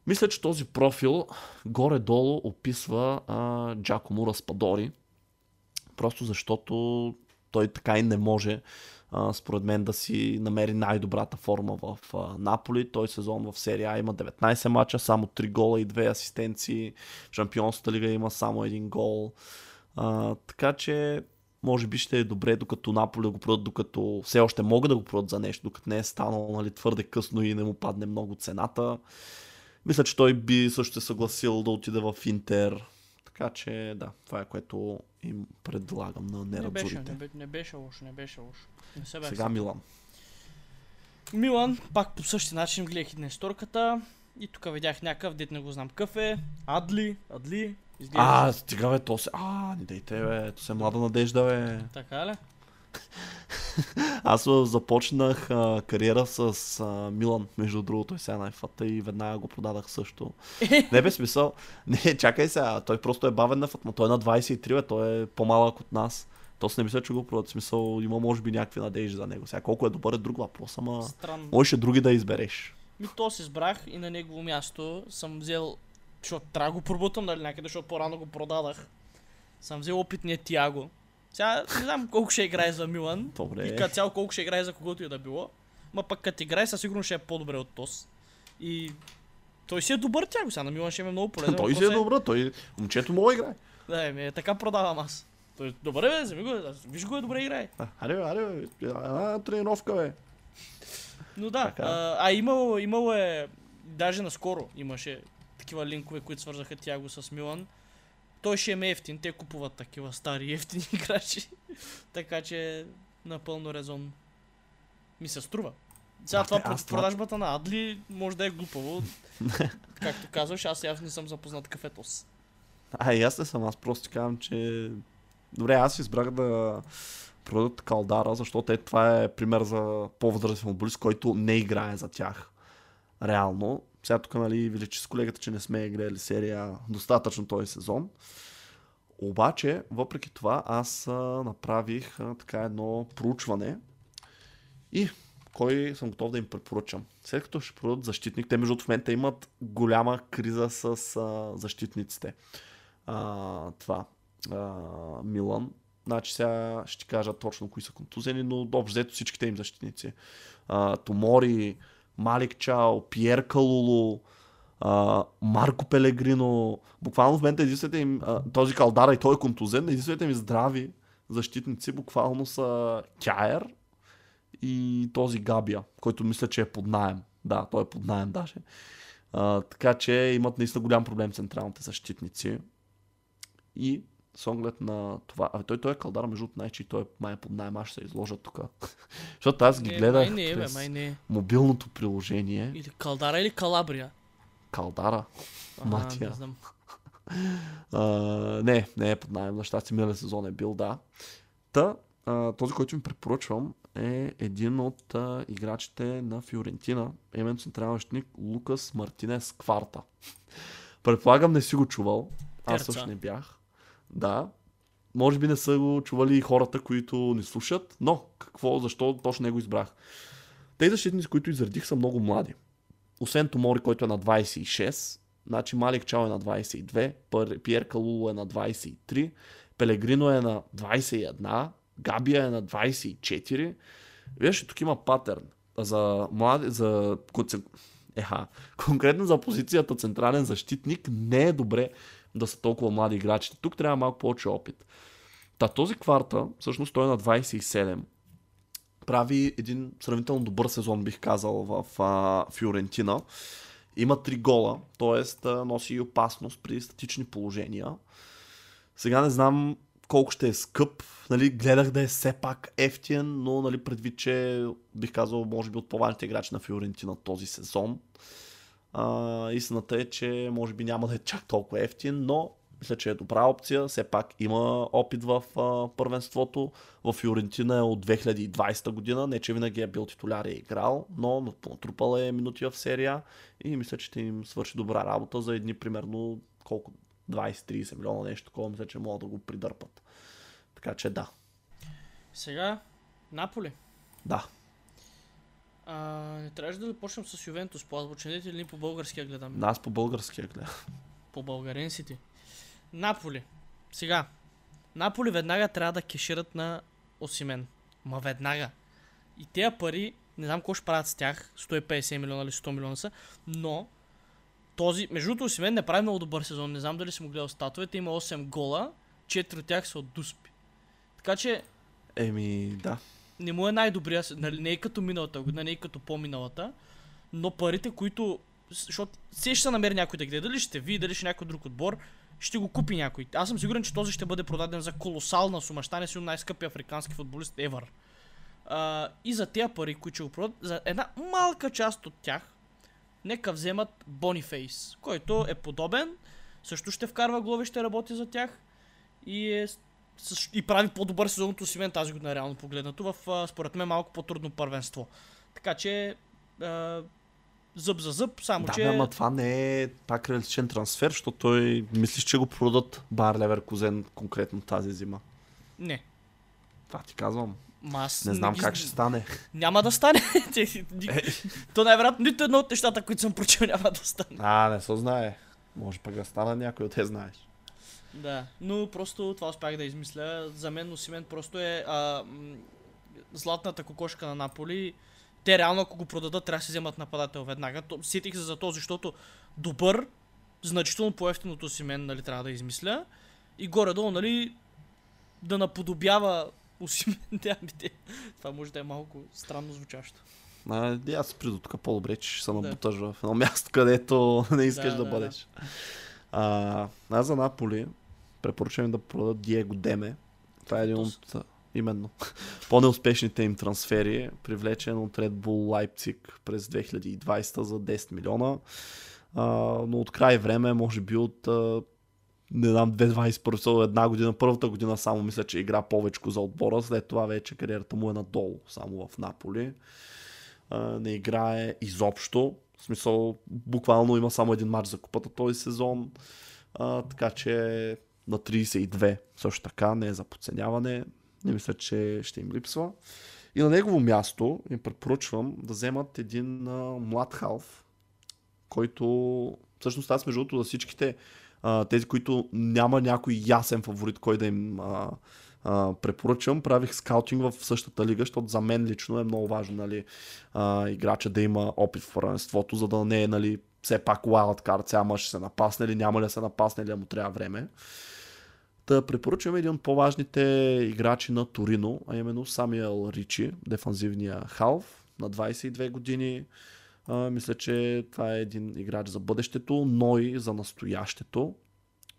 Мисля, че този профил горе-долу описва а, Джакомо Распадори, просто защото той така и не може според мен да си намери най-добрата форма в Наполи. Той сезон в серия А има 19 мача, само 3 гола и 2 асистенции. В Шампионската лига има само един гол. А, така че може би ще е добре, докато Наполи го продадат, докато все още могат да го продадат за нещо, докато не е станало нали, твърде късно и не му падне много цената. Мисля, че той би също се съгласил да отиде в Интер. Така че да, това е което им предлагам на нерадзорите. Не беше, не, не беше лошо, не беше лошо. Не се Сега Милан. Милан, пак по същия начин гледах и днес торката. И тук видях някакъв, дет не го знам какъв е. Адли, Адли. Изглежда. А, стига бе, то се... А, не дайте бе, то се е млада надежда бе. Така ли? Аз започнах а, кариера с а, Милан, между другото, и сега най-фата и веднага го продадах също. не бе смисъл. Не, чакай сега, той просто е бавен на фат, той е на 23, бе, той е по-малък от нас. То не мисля, че го продадат. Смисъл, има може би някакви надежди за него. Сега колко е добър е друг въпрос, ама Странно. можеш други да избереш. Ми то си избрах и на негово място съм взел, защото трябва да го пробутам, нали някъде, защото по-рано го продадах. Съм взел опитния Тиаго сега не знам колко ще играе за Милан. Добре. И като цяло колко ще играе за когото и да било. Ма пък като играе със сигурност ще е по-добре от Тос. И той си е добър тя сега на Милан ще е много полезен. той си е, е добър, той момчето му играе. Да, е, ми, е, така продавам аз. Той добре бе, вземи го, виж го е добре играе. Аре, аре, една тренировка бе. Но да, а, а имало, имало е, даже наскоро имаше такива линкове, които свързаха Тяго с Милан той ще е ефтин, те купуват такива стари ефтини играчи. така че напълно резон ми се струва. Сега това аз продажбата на Адли може да е глупаво. Както казваш, аз явно не съм запознат кафетос. А, и аз не съм, аз просто казвам, че... Добре, аз избрах да продадат Калдара, защото е, това е пример за по-възрастен футболист, който не играе за тях. Реално. Сега тук нали, величи с колегата, че не сме гледали серия достатъчно този сезон. Обаче, въпреки това, аз направих а, така едно проучване и кой съм готов да им препоръчам. След като ще продадат защитник, те между в момента имат голяма криза с а, защитниците. А, това. А, Милан. Значи сега ще кажа точно кои са контузени, но общо взето всичките им защитници. А, Томори, Малик Чао, Пьер Калулу, Марко Пелегрино. Буквално в момента единствените им, а, този Калдара и той е контузен, единствените ми здрави защитници буквално са Кяер и този Габия, който мисля, че е под найем. Да, той е под найем даже. А, така че имат наистина голям проблем централните защитници. И с оглед на това. А той, той е калдар, между другото, че той е май под найем, аз ще се изложа тук. Защото аз ги не, гледах май не, бе, май не. мобилното приложение. Или калдара или калабрия? Калдара. Ага, Матия. Не, знам. а, не, не е под найем, на щастие миналия сезон е бил, да. Та, а, този, който ми препоръчвам е един от а, играчите на Фиорентина, именно централен защитник Лукас Мартинес Кварта. Предполагам не си го чувал. Аз също не бях. Да. Може би не са го чували хората, които ни слушат, но какво, защо точно не го избрах? Те защитници, които изредих, са много млади. Освен Томори, който е на 26, значи Малик Чао е на 22, Пьер Калуло е на 23, Пелегрино е на 21, Габия е на 24. Виж, тук има патърн. За млади, за Еха, конкретно за позицията централен защитник не е добре да са толкова млади играчите. Тук трябва малко повече опит. Та този кварта, всъщност той е на 27. Прави един сравнително добър сезон, бих казал, в а, Фиорентина. Има три гола, т.е. носи и опасност при статични положения. Сега не знам колко ще е скъп. Нали, гледах да е все пак ефтиен, но нали, предвид, че бих казал, може би от по-важните играчи на Фиорентина този сезон. А, истината е, че може би няма да е чак толкова ефтин, но мисля, че е добра опция. Все пак има опит в а, първенството. В Фиорентина е от 2020 година. Не, че винаги е бил титуляр и е играл, но натрупал е минути в серия и мисля, че ще им свърши добра работа за едни примерно колко 20-30 милиона нещо такова, мисля, че могат да го придърпат. Така че да. Сега, Наполи. Да. А, не трябваше да започнем с Ювентус по азбучените или по българския гледам? Да, аз по българския гледам. По българенците. Наполи. Сега. Наполи веднага трябва да кешират на Осимен. Ма веднага. И тези пари, не знам какво ще правят с тях, 150 милиона или 100 милиона са, но този, между другото Осимен не прави много добър сезон, не знам дали си му гледал статовете, има 8 гола, 4 от тях са от Дуспи. Така че Еми, да. Не му е най-добрия, нали, не е като миналата година, не е като по-миналата, но парите, които, защото се ще се намери някой да ги дали ще ви, дали ще някой друг отбор, ще го купи някой. Аз съм сигурен, че този ще бъде продаден за колосална сума, ще стане сигурно най-скъпия африкански футболист ever. А, и за тези пари, които ще го продадат, за една малка част от тях, нека вземат Бонифейс, който е подобен, също ще вкарва глави, ще работи за тях и, е, и прави по-добър сезон от Осимен тази година, реално погледнато, в според мен малко по-трудно първенство. Така че зъб за зъб, само Да, че... бе, ама това не е пак реалистичен трансфер, защото той мислиш, че го продадат Бар Леверкузен конкретно тази зима. Не. Това ти казвам. Ма аз Не знам ги- как ще стане. Няма да стане. Ни- То най-вероятно нито едно от нещата, които съм прочел, няма да стане. А, не се знае. Може пък да стана някой от те знаеш. Да, но просто това успях да измисля. За мен Осимен просто е а, златната кокошка на Наполи. Те реално, ако го продадат, трябва да си вземат нападател веднага. То, сетих се за то, защото добър, значително по-ефтин от Осимен, нали, трябва да измисля. И горе-долу, нали, да наподобява Осимен. Да, ами те- Това може да е малко странно звучащо. А, аз приду тук по-добре, че ще се Да. набуташ в едно място, където не искаш Да, да, да, бъдеш. А, аз за Наполи препоръчвам да продадат Диего Деме. Това е един от именно по-неуспешните им трансфери, привлечен от Red Bull Leipzig през 2020 за 10 милиона. А, но от край време, може би от а, не знам, 2021 една година, първата година само мисля, че игра повече за отбора, след това вече кариерата му е надолу, само в Наполи. А, не играе изобщо, в смисъл буквално има само един матч за купата този сезон, а, така че на 32 също така, не е за подценяване, не мисля, че ще им липсва. И на негово място им препоръчвам да вземат един а, млад халф, който всъщност аз между другото за всичките а, тези, които няма някой ясен фаворит, кой да им а, а, препоръчам, правих скаутинг в същата лига, защото за мен лично е много важно нали, а, играча да има опит в първенството, за да не е нали, все пак wild card, сега ама ще се напасне или няма ли да се напасне да му трябва време. Да препоръчваме един от по-важните играчи на Торино, а именно Самиел Ричи, дефанзивния халф на 22 години. А, мисля, че това е един играч за бъдещето, но и за настоящето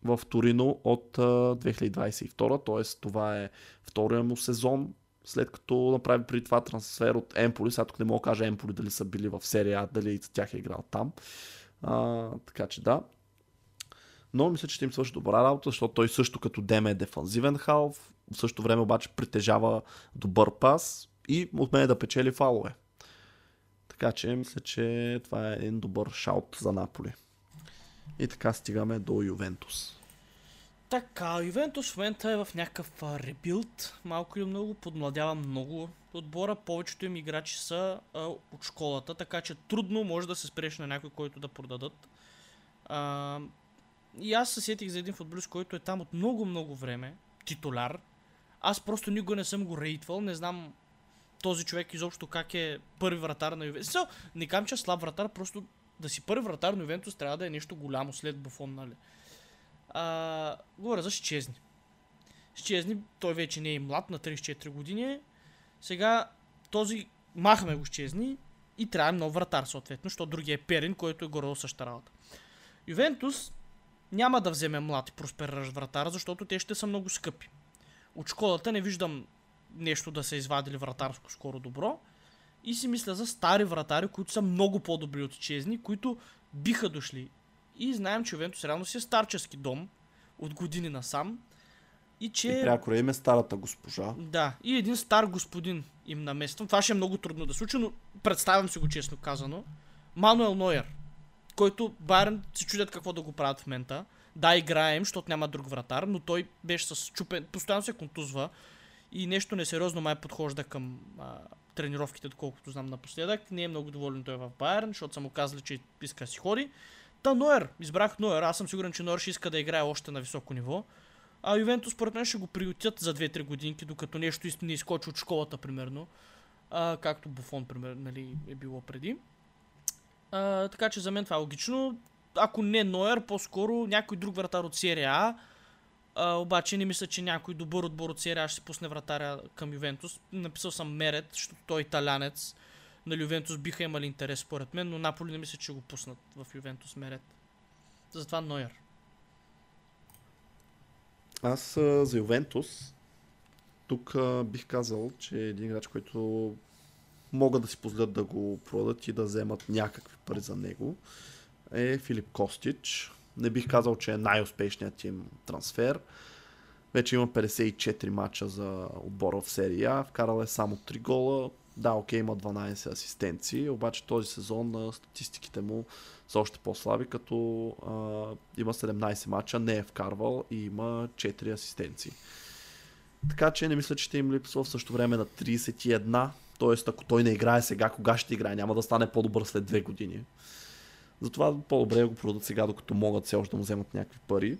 в Торино от а, 2022, т.е. това е втория му сезон, след като направи преди това трансфер от Емполи, сега тук не мога да кажа Емполи дали са били в серия А, дали и тях е играл там. А, така че да. Но мисля, че ще им свърши добра работа, защото той също като Деме е дефанзивен халф, в същото време обаче притежава добър пас и отмене да печели фалове. Така че мисля, че това е един добър шаут за Наполи. И така стигаме до Ювентус. Така, Ювентус в момента е в някакъв ребилд, малко или много, подмладява много отбора, повечето им играчи са а, от школата, така че трудно може да се спреш на някой, който да продадат. А, и аз се сетих за един футболист, който е там от много-много време, титуляр. Аз просто никога не съм го рейтвал, не знам този човек изобщо как е първи вратар на Ювентус. Не кам, че е слаб вратар, просто да си първи вратар на Ювентус трябва да е нещо голямо след Буфон, нали? А, говоря за Щезни. Щезни, той вече не е млад, на 34 години. Сега този махаме го Щезни и трябва нов вратар съответно, защото другия е Перин, който е горе същата работа. Ювентус няма да вземе млад и проспериращ вратар, защото те ще са много скъпи. От школата не виждам нещо да са извадили вратарско скоро добро. И си мисля за стари вратари, които са много по-добри от Чезни, които биха дошли. И знаем, че Ювентус реално си е старчески дом от години насам. И че... И пряко име старата госпожа. Да, и един стар господин им намествам. Това ще е много трудно да случи, но представям си го честно казано. Мануел Нойер, който Байерн се чудят какво да го правят в момента. Да, играем, защото няма друг вратар, но той беше с чупен, постоянно се контузва и нещо несериозно май подхожда към а, тренировките, доколкото знам напоследък. Не е много доволен той в Байерн, защото са му казали, че иска да си ходи. Та Ноер, избрах Ноер. Аз съм сигурен, че Ноер ще иска да играе още на високо ниво. А Ювентус, според мен, ще го приютят за 2-3 годинки, докато нещо не изкочи от школата, примерно. А, както Буфон, примерно, нали, е било преди. А, така че за мен това е логично. Ако не Ноер, по-скоро някой друг вратар от серия А. А, обаче не мисля, че някой добър отбор от серия А ще се пусне вратаря към Ювентус. Написал съм Мерет, защото той е италянец. На Ювентус биха имали интерес според мен, но Наполи не мисля, че го пуснат в Ювентус Мерет. Затова Нойер. Аз за Ювентус тук бих казал, че един играч, който могат да си позволят да го продадат и да вземат някакви пари за него е Филип Костич. Не бих казал, че е най-успешният им трансфер. Вече има 54 мача за отбора в серия. Вкарал е само 3 гола. Да, окей, има 12 асистенции, обаче този сезон статистиките му са още по-слаби, като а, има 17 мача, не е вкарвал и има 4 асистенции. Така че не мисля, че ще им липсва в същото време на 31. Тоест, ако той не играе сега, кога ще играе? Няма да стане по-добър след 2 години. Затова по-добре го продадат сега, докато могат все още да му вземат някакви пари.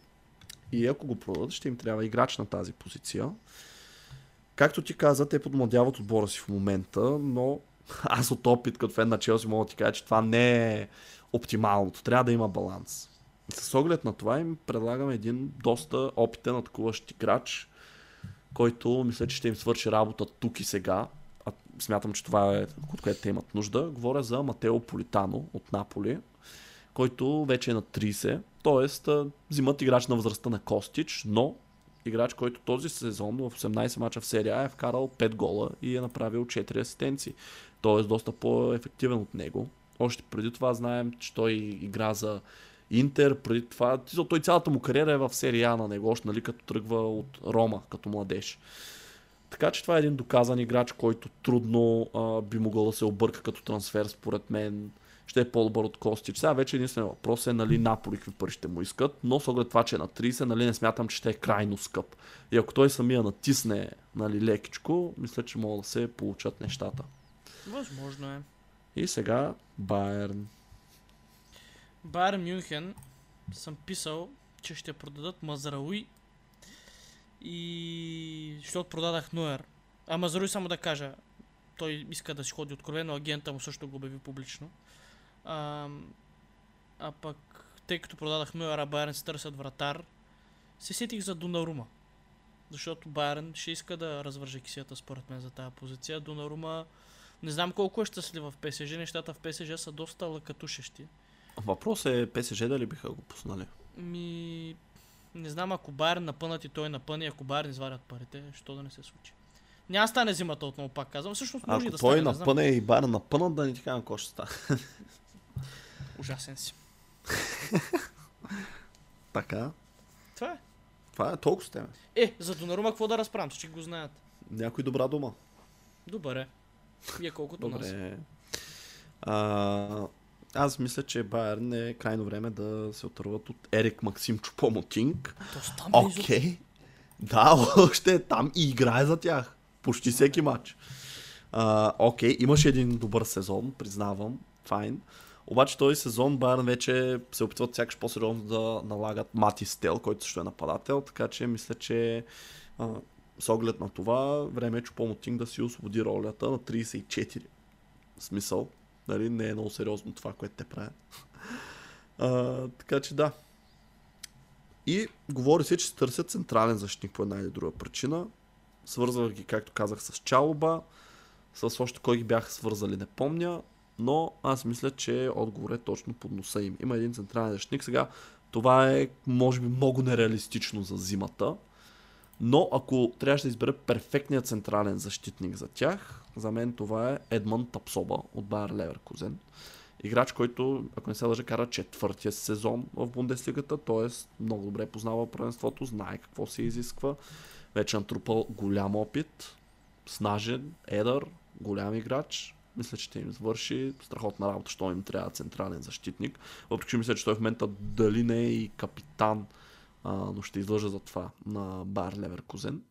И ако го продадат, ще им трябва играч на тази позиция. Както ти каза, те подмладяват отбора си в момента, но аз от опит като фен на Челси мога да ти кажа, че това не е оптималното. Трябва да има баланс. С оглед на това им предлагам един доста опитен атакуващ играч, който мисля, че ще им свърши работа тук и сега. Смятам, че това е от което те имат нужда. Говоря за Матео Политано от Наполи, който вече е на 30. Тоест, взимат играч на възрастта на Костич, но играч, който този сезон в 18 мача в серия е вкарал 5 гола и е направил 4 асистенции. Тоест доста по-ефективен от него. Още преди това знаем, че той игра за Интер, преди това, той цялата му кариера е в серия на него, още нали, като тръгва от Рома, като младеж. Така че това е един доказан играч, който трудно а, би могъл да се обърка като трансфер, според мен ще е по-добър от Костич. Сега вече единствено въпрос е нали Наполи какви пари ще му искат, но с оглед това, че е на 30, нали не смятам, че ще е крайно скъп. И ако той самия натисне нали, лекичко, мисля, че могат да се получат нещата. Възможно е. И сега Байерн. Байерн Мюнхен съм писал, че ще продадат Мазрауи и защото продадах Нуер. А Мазрауи само да кажа, той иска да си ходи откровено, агента му също го обяви публично. А, а пък, тъй като продадах Нуера, Байерн се търсят вратар, се сетих за Дунарума. Защото Байерн ще иска да развърже кисията според мен за тази позиция. Дунарума не знам колко е щастлив в ПСЖ. Нещата в ПСЖ са доста лъкатушещи. Въпрос е ПСЖ дали биха го пуснали? Ми... Не знам ако Байерн напънат и той напъне, ако Байерн извадят парите, що да не се случи. Няма стане зимата отново, пак казвам. Всъщност може Ако и да той стане, напъне и Байерн напънат, да не ти кажа какво ще стане. Ужасен си. така. Това е. Това е толкова с тебе. Е, за Донарума какво да разправям, че го знаят. Някой добра дума. Добре. Вие колкото нас. Добре. А, аз мисля, че Байерн е крайно време да се отърват от Ерик Максим Чупомотинг. Стана Окей. Okay. Да, още е там и играе за тях. Почти всеки матч. А, Окей, имаше един добър сезон, признавам. Файн. Обаче този сезон Байерн вече се опитват сякаш по-сериозно да налагат Мати Стел, който също е нападател, така че мисля, че а, с оглед на това време е Чупомотинг да си освободи ролята на 34. В смисъл, нали, не е много сериозно това, което те правят. А, така че да. И говори се, че се търсят централен защитник по една или друга причина. Свързвах ги, както казах, с Чалоба, с още кой ги бяха свързали, не помня, но аз мисля, че отговор е точно под носа им. Има един централен защитник. Сега това е, може би, много нереалистично за зимата, но ако трябваше да избера перфектният централен защитник за тях, за мен това е Едман Тапсоба от Байер Леверкузен. Играч, който, ако не се лъжа, кара четвъртия сезон в Бундеслигата, т.е. много добре познава правенството, знае какво се изисква, вече натрупал голям опит, снажен, едър, голям играч. Мисля, че ще им свърши страхотна работа, що им трябва централен защитник. Въпреки, че мисля, че той в момента дали не е и капитан, а, но ще излъжа за това на Бар Леверкузен.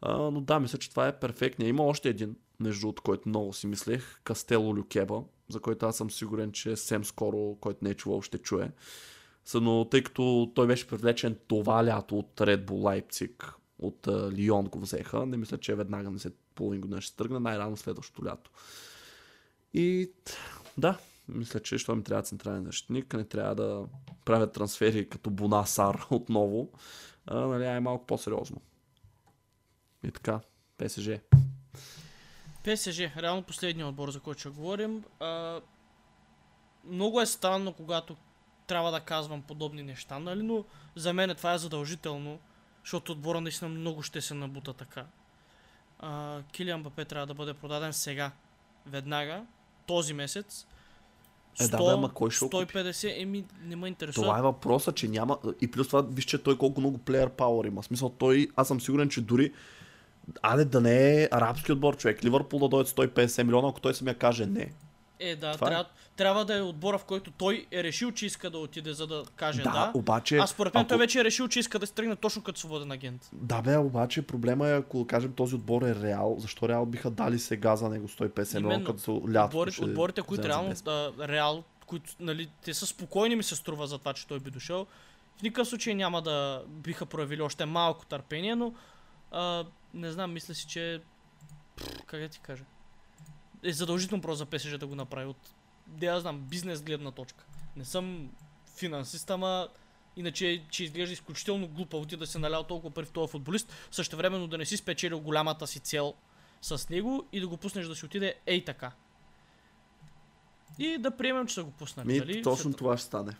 А, но да, мисля, че това е перфектния. Има още един, между от който много си мислех, Кастело Люкеба, за който аз съм сигурен, че съвсем скоро, който не е чувал, ще чуе. Но тъй като той беше привлечен това лято от Red Bull Leipzig, от Лион го взеха, не мисля, че веднага не след половин година ще тръгне, най-рано следващото лято. И да, мисля, че що ми трябва централен защитник, не трябва да правят трансфери като Бонасар отново, а, нали, е малко по-сериозно. И така, ПСЖ. ПСЖ, реално последния отбор, за който ще говорим. А, много е странно, когато трябва да казвам подобни неща, нали? но за мен това е задължително, защото отбора наистина много ще се набута така. А, Килиан Бапе трябва да бъде продаден сега, веднага, този месец. 100, е, да, бе, ама кой ще 150, еми, не ме интересува. Това е въпроса, че няма... И плюс това, виж, че той колко много плеер пауър има. Смисъл, той, аз съм сигурен, че дори Аде да не е арабски отбор човек. Ливърпул да дойде 150 милиона, ако той самия каже не. Е, да, Това е. трябва, е? трябва да е отбора, в който той е решил, че иска да отиде, за да каже да. да. обаче... А според мен ако... той вече е решил, че иска да стригне точно като свободен агент. Да, бе, обаче проблема е, ако кажем този отбор е Реал, защо Реал биха дали сега за него 150 милиона, като лято отборите, ще отборите, които реално, да, Реал, които, нали, те са спокойни ми се струва за това, че той би дошъл. В никакъв случай няма да биха проявили още малко търпение, но а, не знам, мисля си, че... Как да ти кажа? Е задължително просто за ПСЖ да го направи от... Да я знам, бизнес гледна точка. Не съм финансист, ама Иначе, че изглежда изключително глупаво ти да се налял толкова пари в този футболист, също времено да не си спечелил голямата си цел с него и да го пуснеш да си отиде ей така. И да приемем, че са го пуснали. Ми, нали? точно След... това ще стане.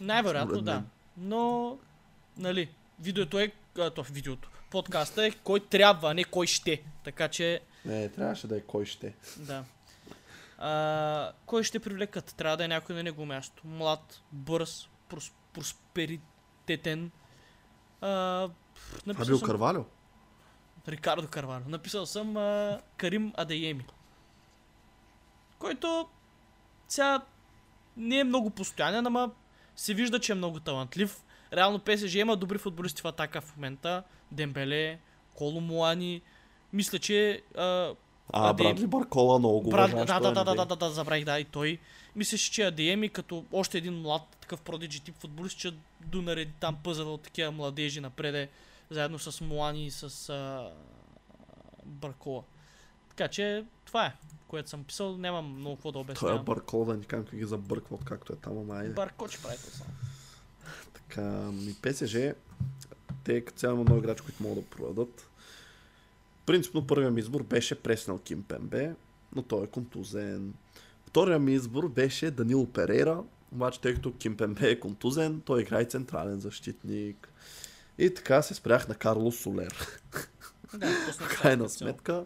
Най-вероятно, да. Но, нали, видеото е, а, то, видеото, подкаста е кой трябва, а не кой ще. Така че... Не, трябваше да е кой ще. Да. А, кой ще привлекат? Трябва да е някой на него място. Млад, бърз, прос, просперитетен. А, Фабио съм... Карвалю? Рикардо Карвалю. Написал съм а, Карим Адееми. Който сега не е много постоянен, ама се вижда, че е много талантлив. Реално ПСЖ има добри футболисти в атака в момента. Дембеле, Коло Муани. Мисля, че... А, а, Адем... Брадли Баркола много Брад... да, да, да, да, да, да, да, забравих, да, и той. Мисля, че Адеми като още един млад такъв продиджи тип футболист, че донареди там пъзъл от такива младежи напреде, заедно с Муани и с а, Баркола. Така че това е, което съм писал, нямам много какво да обяснявам. Той е Баркола, да никак как ги забърква, както е там, ама айде. Барко, че прави само. Така, ми ПСЖ, те като цяло много играчи, които могат да продадат. Принципно първият ми избор беше преснал Ким Пембе, но той е контузен. Вторият ми избор беше Данило Перейра, обаче тъй като Ким Пембе е контузен, той играе централен защитник. И така се спрях на Карло Солер. Да, крайна сметка.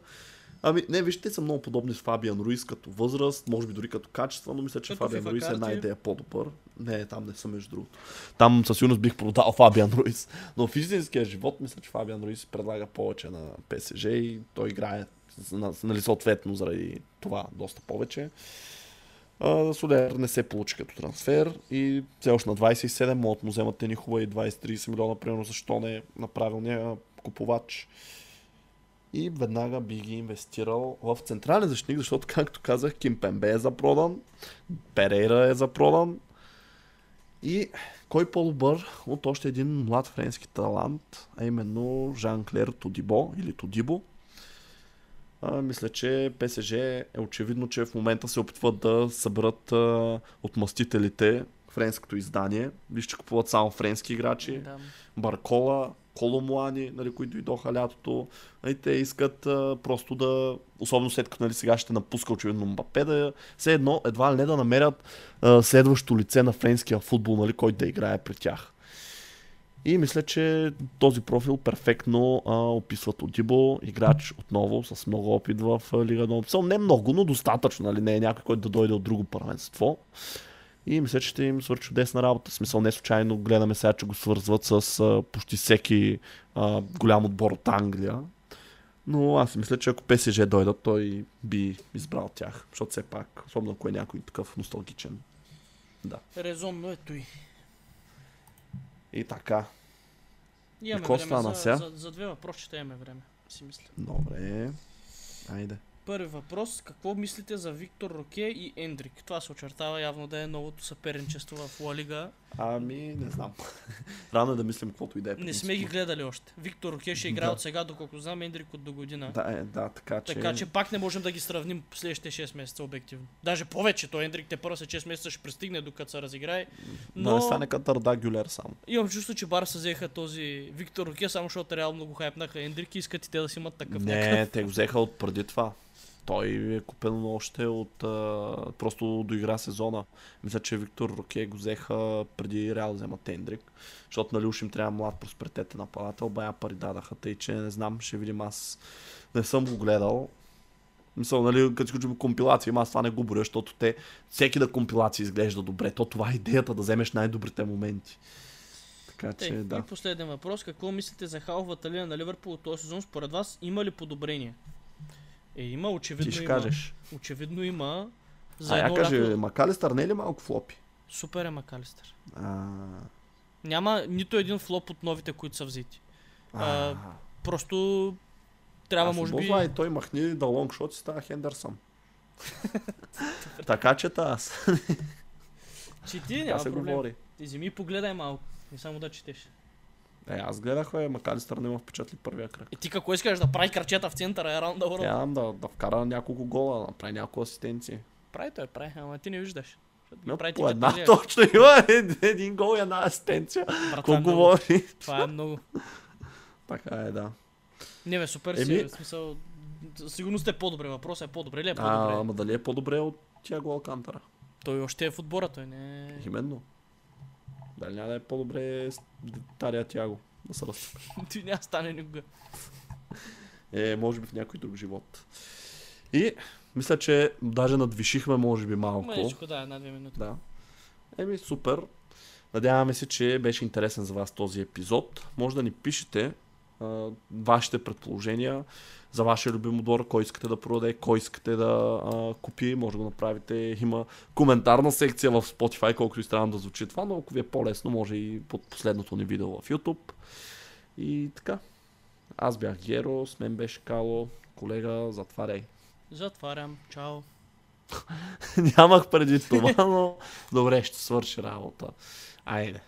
Ами, не, вижте, те са много подобни с Фабиан Руис като възраст, може би дори като качество, но мисля, че като Фабиан Руис е една идея по-добър. Не, там не съм между другото. Там със сигурност бих продал Фабиан Руис. Но в истинския живот мисля, че Фабиан Руис предлага повече на ПСЖ и той играе нали, съответно заради това доста повече. Солер не се получи като трансфер и все още на 27 могат му вземат ни хубави 20-30 милиона, примерно защо не на правилния купувач и веднага би ги инвестирал в централен защитник, защото, както казах, Ким Пембе е запродан, Перейра е запродан и кой по-добър от още един млад френски талант, а именно Жан-Клер Тодибо или Тодибо. А, мисля, че ПСЖ е очевидно, че в момента се опитват да съберат а, отмъстителите френското издание. Виж, че купуват само френски играчи. Да. Баркола, Коломуани, нали, които дойдоха лятото. Нали, те искат а, просто да, особено след като нали, сега ще напуска очевидно Мбапе, да все едно, едва ли не да намерят а, следващо лице на френския футбол, нали, който да играе при тях. И мисля, че този профил перфектно а, описват Одибо, играч отново с много опит в Лига на Описал. Не много, но достатъчно, нали? не е някой, който да дойде от друго първенство. И мисля, че ще им свърши чудесна работа. В смисъл не случайно гледаме сега, че го свързват с а, почти всеки а, голям отбор от Англия. Но аз мисля, че ако ПСЖ дойдат, той би избрал тях. Защото все пак, особено ако е някой такъв носталгичен. Да. Резонно е той. И така. Имаме какво време стана за, сега? за, за две въпроси, ще имаме време, си мисля. Добре. Айде. Първи въпрос. Какво мислите за Виктор Роке и Ендрик? Това се очертава явно да е новото съперничество в Ла Лига. Ами, не знам. Рано е да мислим каквото и да е. Не сме ги гледали още. Виктор Роке ще играе Да. от сега, доколко знам, Ендрик от до година. Да, е, да, така че... Така че пак не можем да ги сравним следващите 6 месеца обективно. Даже повече, той Ендрик те първо след 6 месеца ще пристигне докато се разиграе. Но... Да не стане като Арда Гюлер само. Имам чувство, че Барса взеха този Виктор Роке, само защото реално го хайпнаха Ендрик и искат и те да си имат такъв Не, някакъв. те го взеха от преди това. Той е купен още от... А, просто доигра сезона. Мисля, че Виктор Роке го взеха преди Реал да вземат Ендрик. Защото нали уж им трябва млад просперитет на палата. Бая пари дадаха, тъй че не знам, ще видим аз. Не съм го гледал. Мисля, нали, като изключим компилация, аз това не го боря, защото те, всеки да компилация изглежда добре. То това е идеята, да вземеш най-добрите моменти. Така че, Тъй, да. И последен въпрос. Какво мислите за халфата линия на Ливърпул този сезон? Според вас има ли подобрение? Е, има, очевидно Ти ще има. кажеш. Очевидно има. За А я каже, лято... Макалистър не е ли малко флопи? Супер е Макалистър. А, Няма нито един флоп от новите, които са взети. а, Просто трябва, Аз може би... и той махни да лонгшот и става Хендерсън. така че аз. Че ти Така няма се проблем. говори. Ти вземи и погледай малко. Не само да четеш. Е, аз гледах, е, Макалистър не ме впечатли първия кръг. И ти какво искаш да прави крачета в центъра, е раунд да Тя да, да вкара няколко гола, да направи няколко асистенции. Прави той, прави, ама ти не виждаш. Но прави по една лев. точно има един, гол и една асистенция. Какво говори? Това е много. така е, да. Не бе, супер си, Еми- в смисъл... Сигурно сте по-добре, въпросът е по-добре ли е А, по-добре? ама дали е по-добре от тия гол Алкантара? Той още е в отбора, той не е... Именно. Дали няма да е по-добре Тария Тяго да се разтъка? Ти няма стане никога. Е, може би в някой друг живот. И мисля, че даже надвишихме, може би, малко. Мъничко, да, една-две минути. Да. Еми, супер. Надяваме се, че беше интересен за вас този епизод. Може да ни пишете вашите предположения за вашия любим отбор, кой искате да продаде, кой искате да а, купи, може да го направите. Има коментарна секция в Spotify, колкото и странно да звучи това, но ако ви е по-лесно, може и под последното ни видео в YouTube. И така. Аз бях Геро, с мен беше Кало, колега, затваряй. Затварям. Чао. Нямах преди това, но добре, ще свърши работа. Айде.